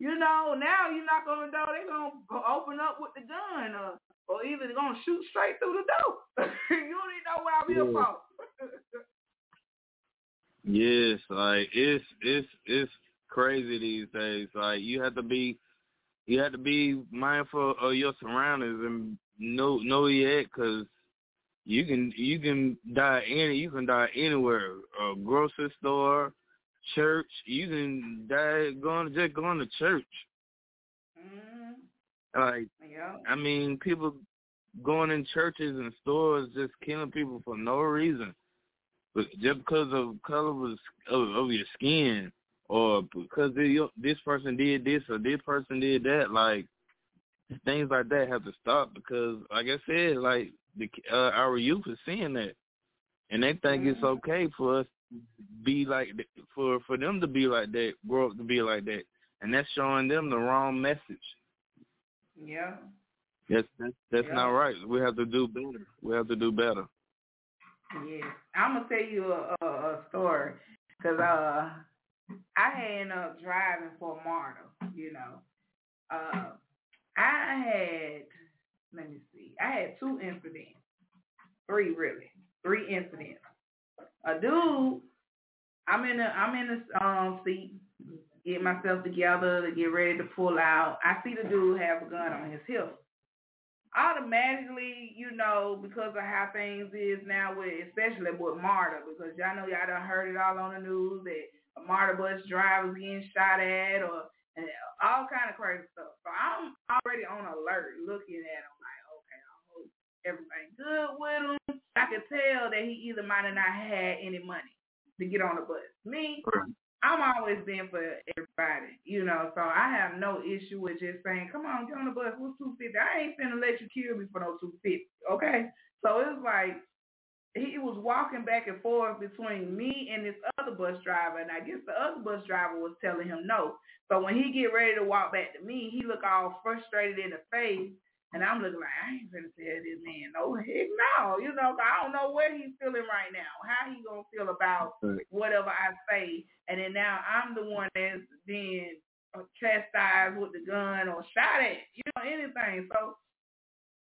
You know, now you knock on the door, they gonna open up with the gun or or either they're gonna shoot straight through the door. you don't even know what I'm here for.
Yes, like it's it's it's crazy these days. Like you have to be you have to be mindful of your surroundings and know know your because you can you can die any you can die anywhere a grocery store church you can die going just going to church.
Mm
like
Yeah.
I mean people going in churches and stores just killing people for no reason. But just because of color of, of, of your skin or because they, this person did this or this person did that like things like that have to stop because like I said like the uh, our youth is seeing that and they think it's
Mhm.
okay for us to be like for for them to be like that grow up to be like that and that's showing them the wrong message
Yeah.
that's that's, that's
Yeah.
not right we have to do better we have to do better
Yeah. I'm gonna tell you a, a, a story because uh, I had ended up driving for MARTA. You know, uh, I had let me see, I had two incidents, three really, three incidents. A dude, I'm in the I'm in the um seat, get myself together to get ready to pull out. I see the dude have a gun on his hip. automatically, you know, because of how things is now with, especially with MARTA, because y'all know y'all done heard it all on the news that a MARTA bus driver was getting shot at or and all kind of crazy stuff. So I'm already on alert looking at him like, okay, I hope everything good with him. I could tell that he either might have not had any money to get on the bus. Me, I'm always been for everybody, you know, so I have no issue with just saying, come on, get on the bus, what's 250? I ain't finna let you kill me for no 250, okay? So it's like, he was walking back and forth between me and this other bus driver, and I guess the other bus driver was telling him no. But when he get ready to walk back to me, he look all frustrated in the face, and I'm looking like I ain't gonna tell this man no heck no, you know I don't know what he's feeling right now, how he gonna feel about whatever I say, and then now I'm the one that's being chastised with the gun or shot at, you know anything. So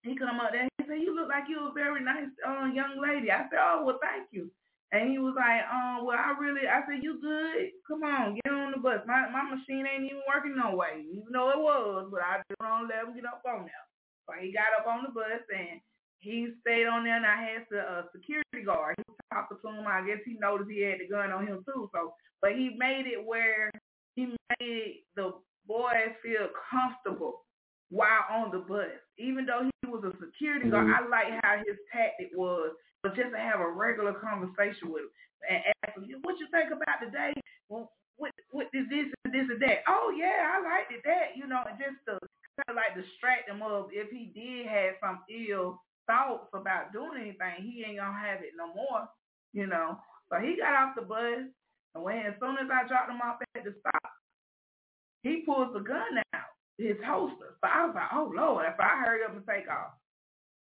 he come up there. He said, "You look like you're a very nice uh, young lady." I said, "Oh, well, thank you." And he was like, "Um, well, I really," I said, "You good? Come on, get on the bus. My my machine ain't even working no way, even though it was, but I just don't let him get up on there." So he got up on the bus and he stayed on there, and I had the uh, security guard. He talking to him. I guess he noticed he had the gun on him too. So, but he made it where he made the boys feel comfortable while on the bus. Even though he was a security guard, mm-hmm. I like how his tactic was, but just to have a regular conversation with him and ask him, what you think about today? Well, what what is this and this and that? Oh yeah, I liked it that, you know, and just to kind of like distract him of if he did have some ill thoughts about doing anything, he ain't gonna have it no more, you know. So he got off the bus and when as soon as I dropped him off at the stop, he pulls the gun out, his holster. So I was like, oh Lord, if I hurry up and take off.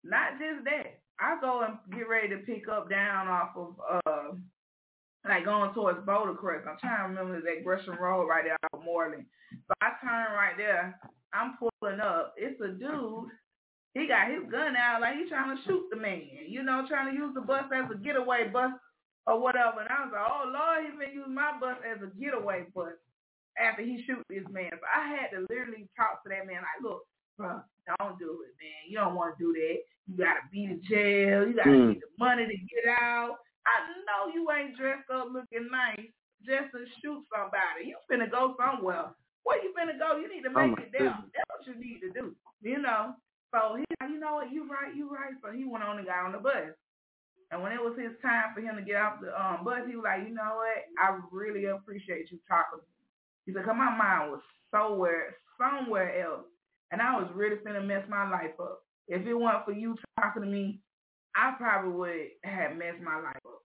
Not just that. I go and get ready to pick up down off of uh like going towards Bouldercrest. I'm trying to remember that Gresham Road right there off of Moreland. So I turn right there. I'm pulling up. It's a dude. He got his gun out like he's trying to shoot the man. You know, trying to use the bus as a getaway bus or whatever. And I was like, oh Lord, he's been using my bus as a getaway bus after he shoot this man. So I had to literally talk to that man like, look, bro, don't do it, man. You don't want to do that. You gotta be in jail. You gotta
Mm.
get the money to get out. I know you ain't dressed up looking nice just to shoot somebody. You finna go somewhere. Where you finna go? You need to
Oh,
make
my
it
goodness.
That's what you need to do. You know. So he, you know what? You right. You right. So he went on and got on the bus. And when it was his time for him to get off the um, bus, he was like, you know what? I really appreciate you talking He said, cause my mind was somewhere, somewhere else. And I was really finna mess my life up. If it weren't for you talking to me, I probably would have messed my life up.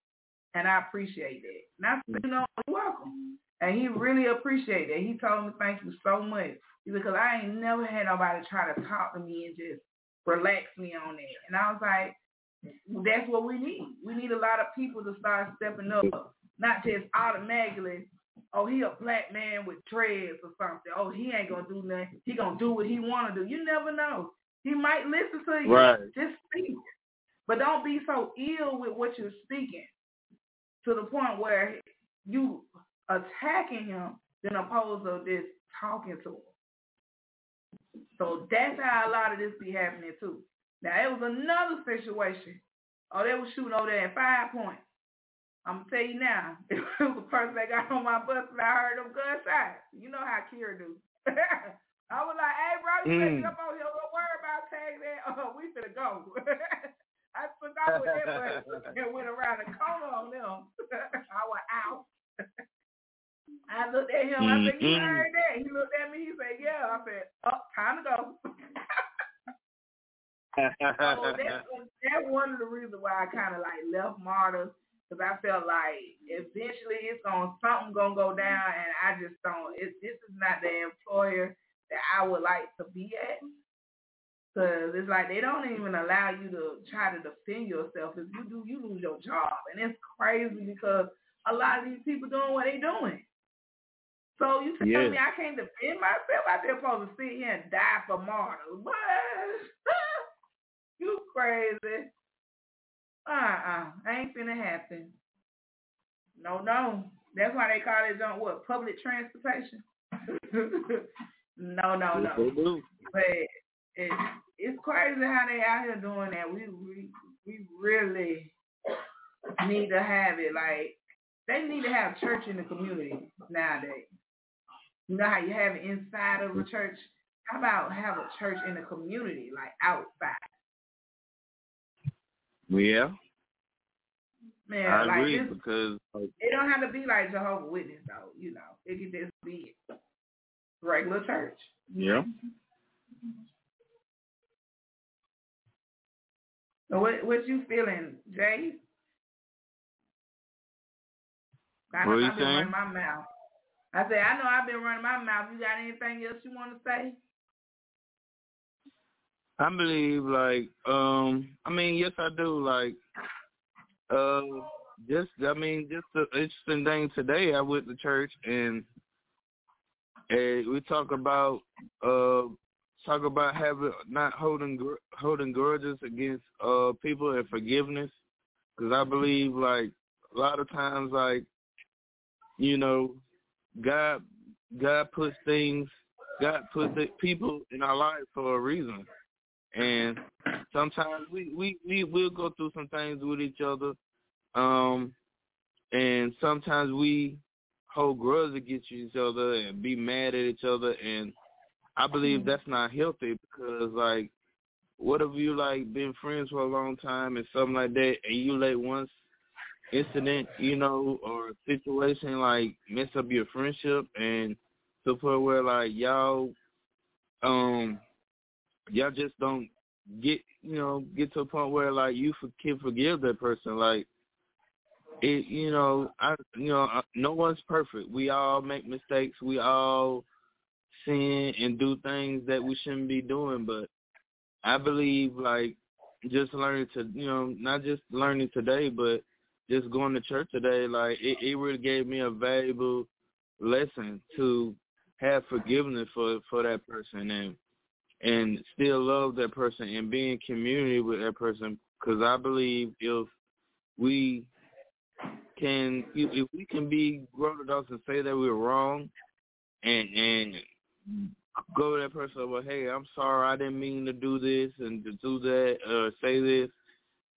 And I appreciate that. Said, you know, welcome. And he really appreciated it. He told me thank you so much. He said, because I ain't never had nobody try to talk to me and just relax me on that. And I was like, that's what we need. We need a lot of people to start stepping up, not just automatically, oh, he a black man with dreads or something. Oh, he ain't gonna do nothing. He gonna do what he wanna do. You never know. He might listen to you.
Right.
Just speak. But don't be so ill with what you're speaking to the point where you attacking him than opposed to just talking to him. So that's how a lot of this be happening too. Now it was another situation. Oh, they was shooting over there at five points. I'm gonna tell you now, it was the person that got on my bus and I heard them gunshots. You know how Kira do. I was like, hey bro, you
Mm.
up on here. Don't worry about tagging that. Oh, we finna go. I took off with that and went around the corner on them. I was out. I looked at him. I said, you heard that? He looked at me. He said, yeah. I said, oh, time to go. so that's, that's one of the reasons why I kind of like left MARTA because I felt like eventually it's gonna something gonna go down, and I just don't. It, this is not the employer that I would like to be at. Cause it's like they don't even allow you to try to defend yourself. If you do, you lose your job, and it's crazy because a lot of these people doing what they doing. So you tell
Yeah.
me I can't defend myself? I just supposed to sit here and die for martyrs? What? you crazy? Uh-uh. Ain't finna happen. No, no. That's why they call it on what? Public transportation? no, no, no. But it, it's crazy how they out here doing that. We we we really need to have it like they need to have church in the community nowadays. You know how you have it inside of a church? How about have a church in the community, like outside?
Yeah.
Man,
I
like
agree
this,
because
it don't have to be like Jehovah Witness though. You know, it could just be regular church.
Yeah.
So what what you feeling, Jay? I know I've been running my mouth. I said, I know I've been running my mouth. You got anything else you want to say?
I believe like um I mean yes I do like uh just I mean just the interesting thing today I went to church and and we talk about uh talk about having not holding gr- holding grudges against uh people and forgiveness. Because I believe like a lot of times like you know God God puts things God puts people in our lives for a reason and sometimes we we we will go through some things with each other um and sometimes we hold grudges against each other and be mad at each other and I believe that's not healthy because like what if you like been friends for a long time and something like that and you let one incident, you know, or situation like mess up your friendship and to the point where like y'all um y'all just don't get you know get to a point where like you for, can forgive that person. Like it you know i you know I- no one's perfect. We all make mistakes. We all sin and do things that we shouldn't be doing. But i believe like just learning to you know not just learning today but just going to church today like it, it really gave me a valuable lesson to have forgiveness for for that person. And and still love that person and be in community with that person because I believe if we can if we can be grown adults and say that we're wrong and and go to that person well hey I'm sorry I didn't mean to do this and to do that or say this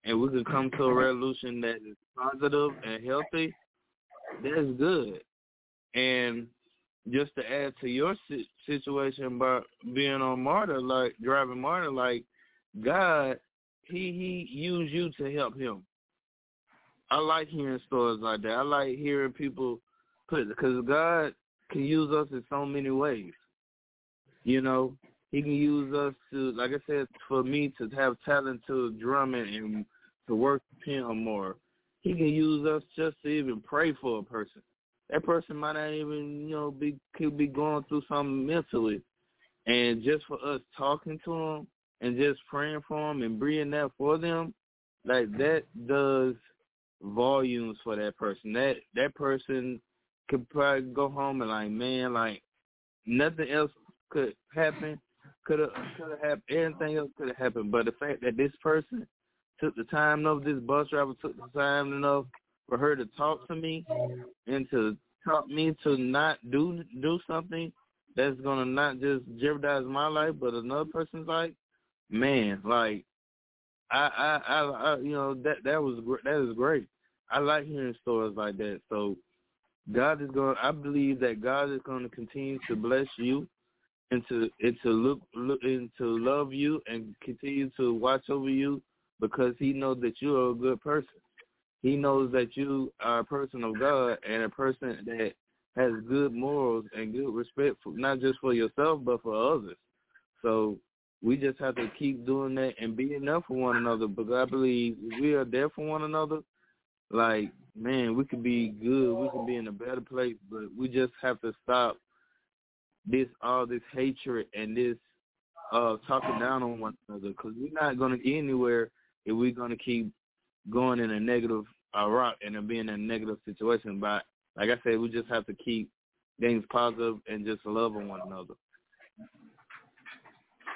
and we can come to a resolution that is positive and healthy that's good. And just to add to your situation about being on MARTA, like driving MARTA, like God, he he used you to help him. I like hearing stories like that. I like hearing people put because God can use us in so many ways. You know, He can use us to, like I said, for me to have talent to drumming and to work Him or more. He can use us just to even pray for a person that person might not even, you know, be could be going through something mentally. And just for us talking to them and just praying for them and being that for them, like that does volumes for that person. That that person could probably go home and like, man, like nothing else could happen. Could have could have happened. Anything else could have happened. But the fact that this person took the time enough, this bus driver took the time enough for her to talk to me and to taught me to not do do something that's gonna not just jeopardize my life but another person's life, man, like I I I, I you know that that was that is great. I like hearing stories like that. So God is going. I believe that God is going to continue to bless you and to and to look look and to love you and continue to watch over you because He knows that you are a good person. He knows that you are a person of God and a person that has good morals and good respect for not just for yourself but for others. So we just have to keep doing that and being there for one another because I believe we are there for one another, like, man, we could be good, we could be in a better place, but we just have to stop this all this hatred and this uh talking down on one another because we're not going to get anywhere if we're going to keep going in a negative uh, rock and being in a negative situation. But like I said, we just have to keep things positive and just loving one another.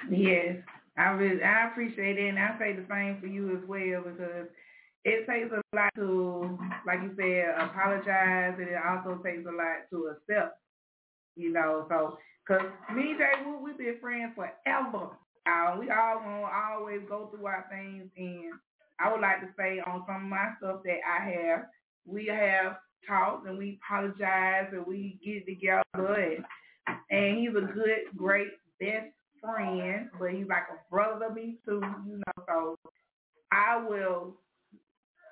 Yes, I really, I appreciate it, and I say the same for you as well because it takes a lot to, like you said, apologize, and it also takes a lot to accept. You know, so because me and Jay, we, we've been friends forever. Uh, we all gonna always go through our things, and I would like to say on some of my stuff that I have, we have talked and we apologize and we get together, and, and he's a good, great, best friend, but he's like a brother to me too, you know. So I will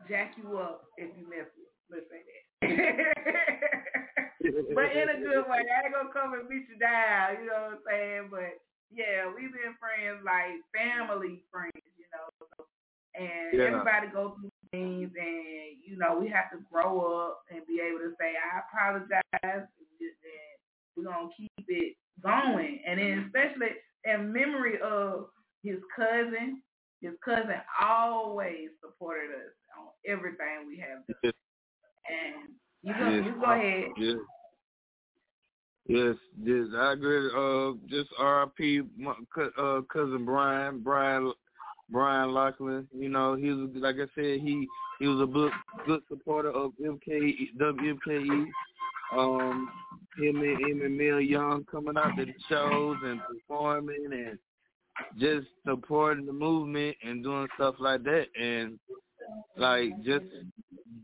jack you up if you mess with. Let's say that. but in a good way. I ain't gonna come and beat you down, you know what I'm saying? But yeah, we've been friends like family friends, you know. So, and
Yeah.
everybody goes through things, and you know we have to grow up and be able to say I apologize, and we're gonna keep it going, and then especially in memory of his cousin. His cousin always supported us on everything we have done. And you go,
Yes,
you go ahead.
Yes. Yes, yes, I agree. Uh, just R.I.P. my uh, cousin Brian, Brian, Brian Lachlan. You know, he was like I said, he he was a good good supporter of MK WMKE. Um, him and him and Young coming out to the shows and performing and just supporting the movement and doing stuff like that and like just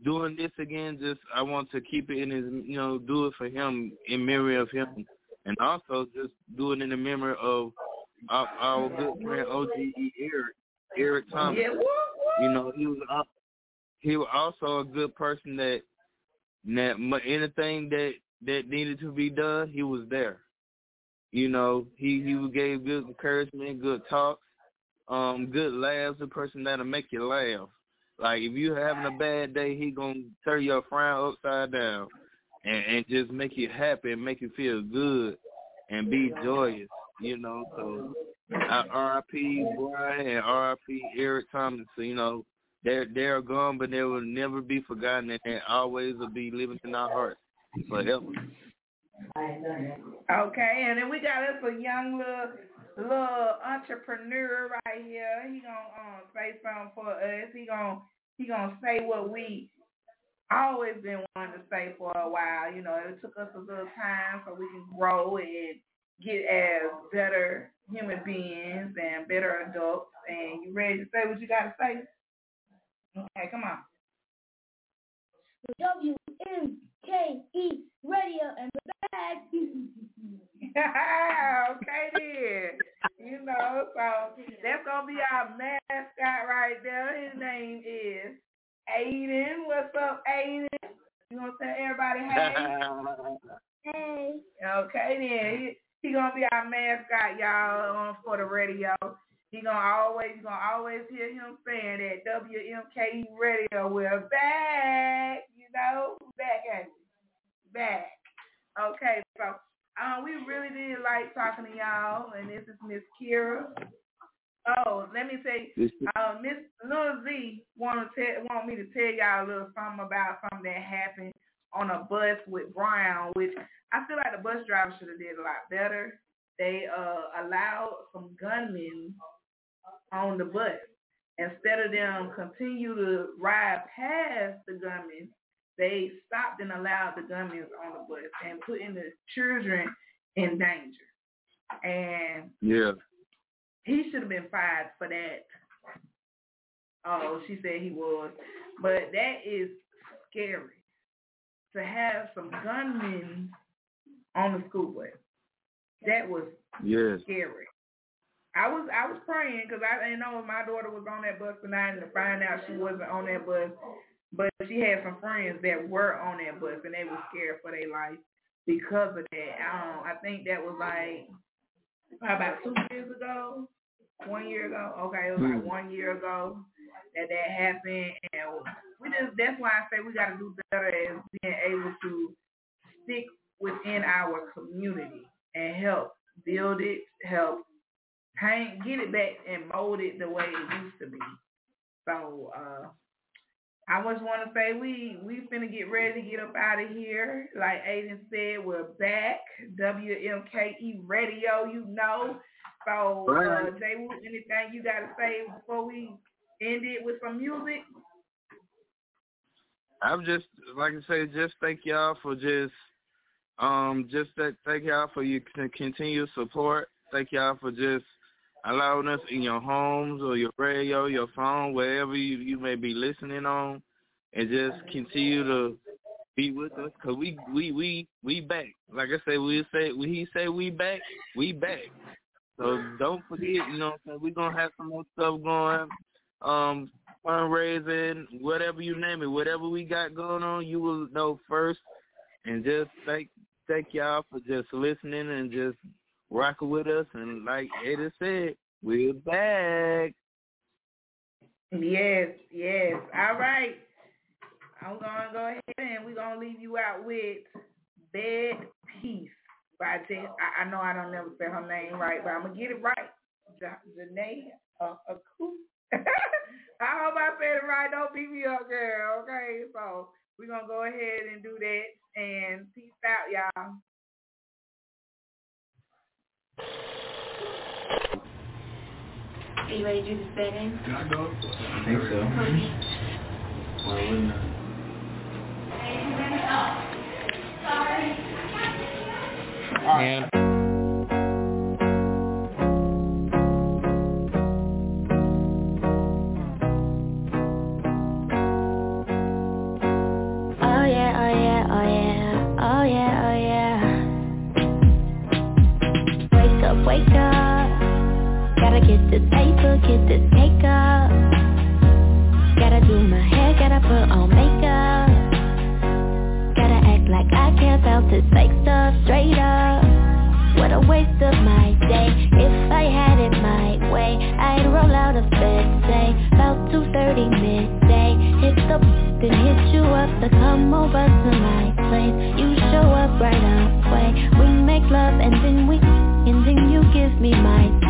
doing this again just I want to keep it in his you know, do it for him in memory of him and also just do it in the memory of our, our good friend OGE Eric Eric Thomas.
Yeah.
You know, he was uh, he was also a good person that that anything that that needed to be done, he was there. You know, he he gave good encouragement, good talks, um, good laughs. A person that'll make you laugh. Like if you're having a bad day, he gonna turn your frown upside down, and and just make you happy and make you feel good, and be joyous. You know, so R.I.P. Brian and R.I.P. Eric Thomas. You know, they're they're gone, but they will never be forgotten, and they always will be living in our hearts forever.
Okay, and then we got us a young little little entrepreneur right here. He gonna um, say something for us. He gonna he gonna say what we always been wanting to say for a while. You know, it took us a little time so we can grow and get as better human beings and better adults. And you ready to say what you gotta say? Okay, come on.
WMKE Radio and the bag.
okay then. You know, so that's gonna be our mascot right there. His name is Aiden. What's up, Aiden? You gonna tell everybody hey?
hey.
Okay then. He, gonna be our mascot, y'all, on for the radio. He gonna always you gonna always hear him saying that WMKE radio we're back, you know, back at it. Back. Okay, so um, we really did like talking to y'all, and this is Miss Kira. Oh, let me say, uh, Miss Lil Z want to tell, want me to tell y'all a little something about something that happened on a bus with Brown, which I feel like the bus driver should have did a lot better. They uh allowed some gunmen on the bus instead of them continue to ride past the gunmen they stopped and allowed the gunmen on the bus and putting the children in danger. And
Yeah.
he should have been fired for that. Oh, she said he was. But that is scary to have some gunmen on the school bus. That was
Yes.
scary. I was I was praying because I didn't know if my daughter was on that bus tonight and to find out she wasn't on that bus. But she had some friends that were on that bus and they were scared for their life because of that. I um, I think that was like probably about two years ago, one year ago. Okay, it was like
Hmm.
one year ago that that happened, and we just that's why I say we got to do better as being able to stick within our community and help build it, help paint, get it back and mold it the way it used to be. So uh I just want to say we we finna get ready to get up out of here. Like Aiden said, we're back. WMKE Radio, you know. So uh, Jay, anything you got to say before we end it with some music?
I'm just like I say, just thank y'all for just um just that thank y'all for your continued support. Thank y'all for just allowing us in your homes or your radio, your phone, wherever you, you may be listening on, and just continue to be with us because we we we we back. Like I say, we say when he say we back, we back. So don't forget, you know, we're gonna have some more stuff going. Um, fundraising, whatever you name it, whatever we got going on, you will know first. And just thank thank y'all for just listening and just rocking with us. And like Eddie said, we're back.
Yes, yes. All right. I'm gonna go ahead and we're gonna leave you out with Bed Peace by J. I, I know I don't never say her name right, but I'm gonna get it right. Janae uh, Aku. I hope I said it right. Don't beat me up, girl. Okay, so we're gonna go ahead and do that and peace out, y'all.
Are you ready to do the spinning?
Can I go? I think so. Why wouldn't I?
And
Oh yeah, oh yeah, oh yeah, oh yeah, oh yeah. Oh yeah, oh yeah, oh yeah, oh yeah Wake up, wake up. Gotta get this paper, get this cake up. Gotta do my hair, gotta put on About this fake stuff straight up. What a waste of my day. If I had it my way, I'd roll out of bed, say, about 2.30 midday. Hit the then hit you up to come over to my place. You show up right away. We make love and then we, and then you give me my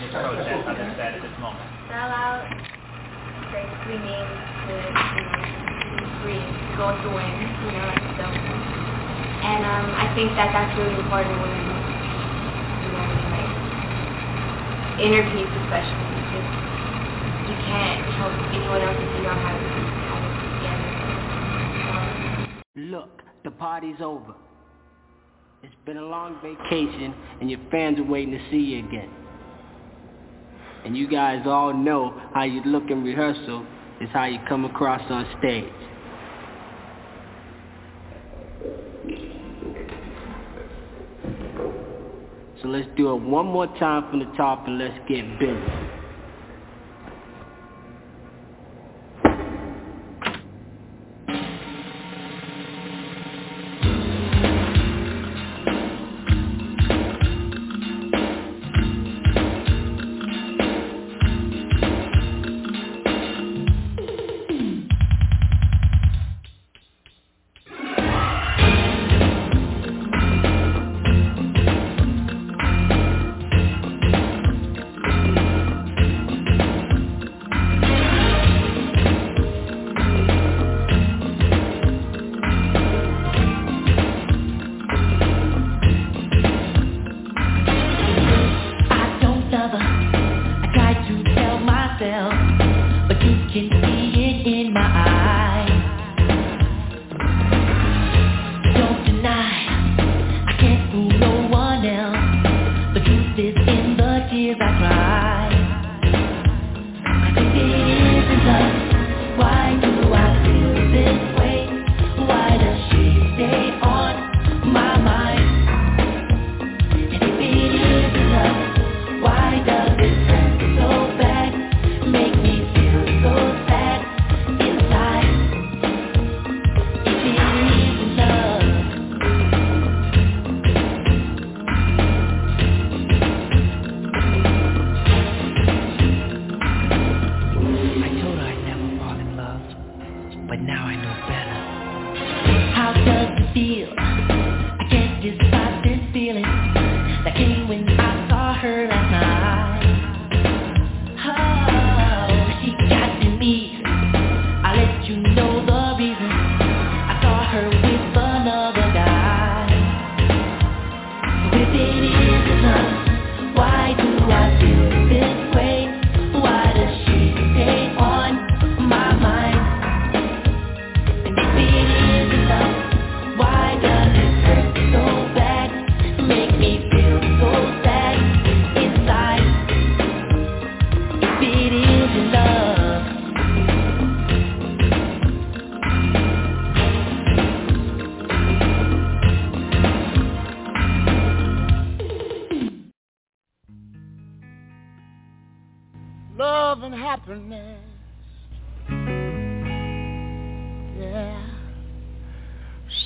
this movement, as it's said at this moment?
Sell out. Basically means to, you know, be free, to go with the wind, you know, like so. And um, I think that that's really important when, you know, like, inner peace especially, because you can't help anyone else if you don't have it together. So,
Look, the party's over. It's been a long vacation and your fans are waiting to see you again. And you guys all know how you look in rehearsal is how you come across on stage. So let's do it one more time from the top and let's get busy.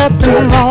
nothing wrong.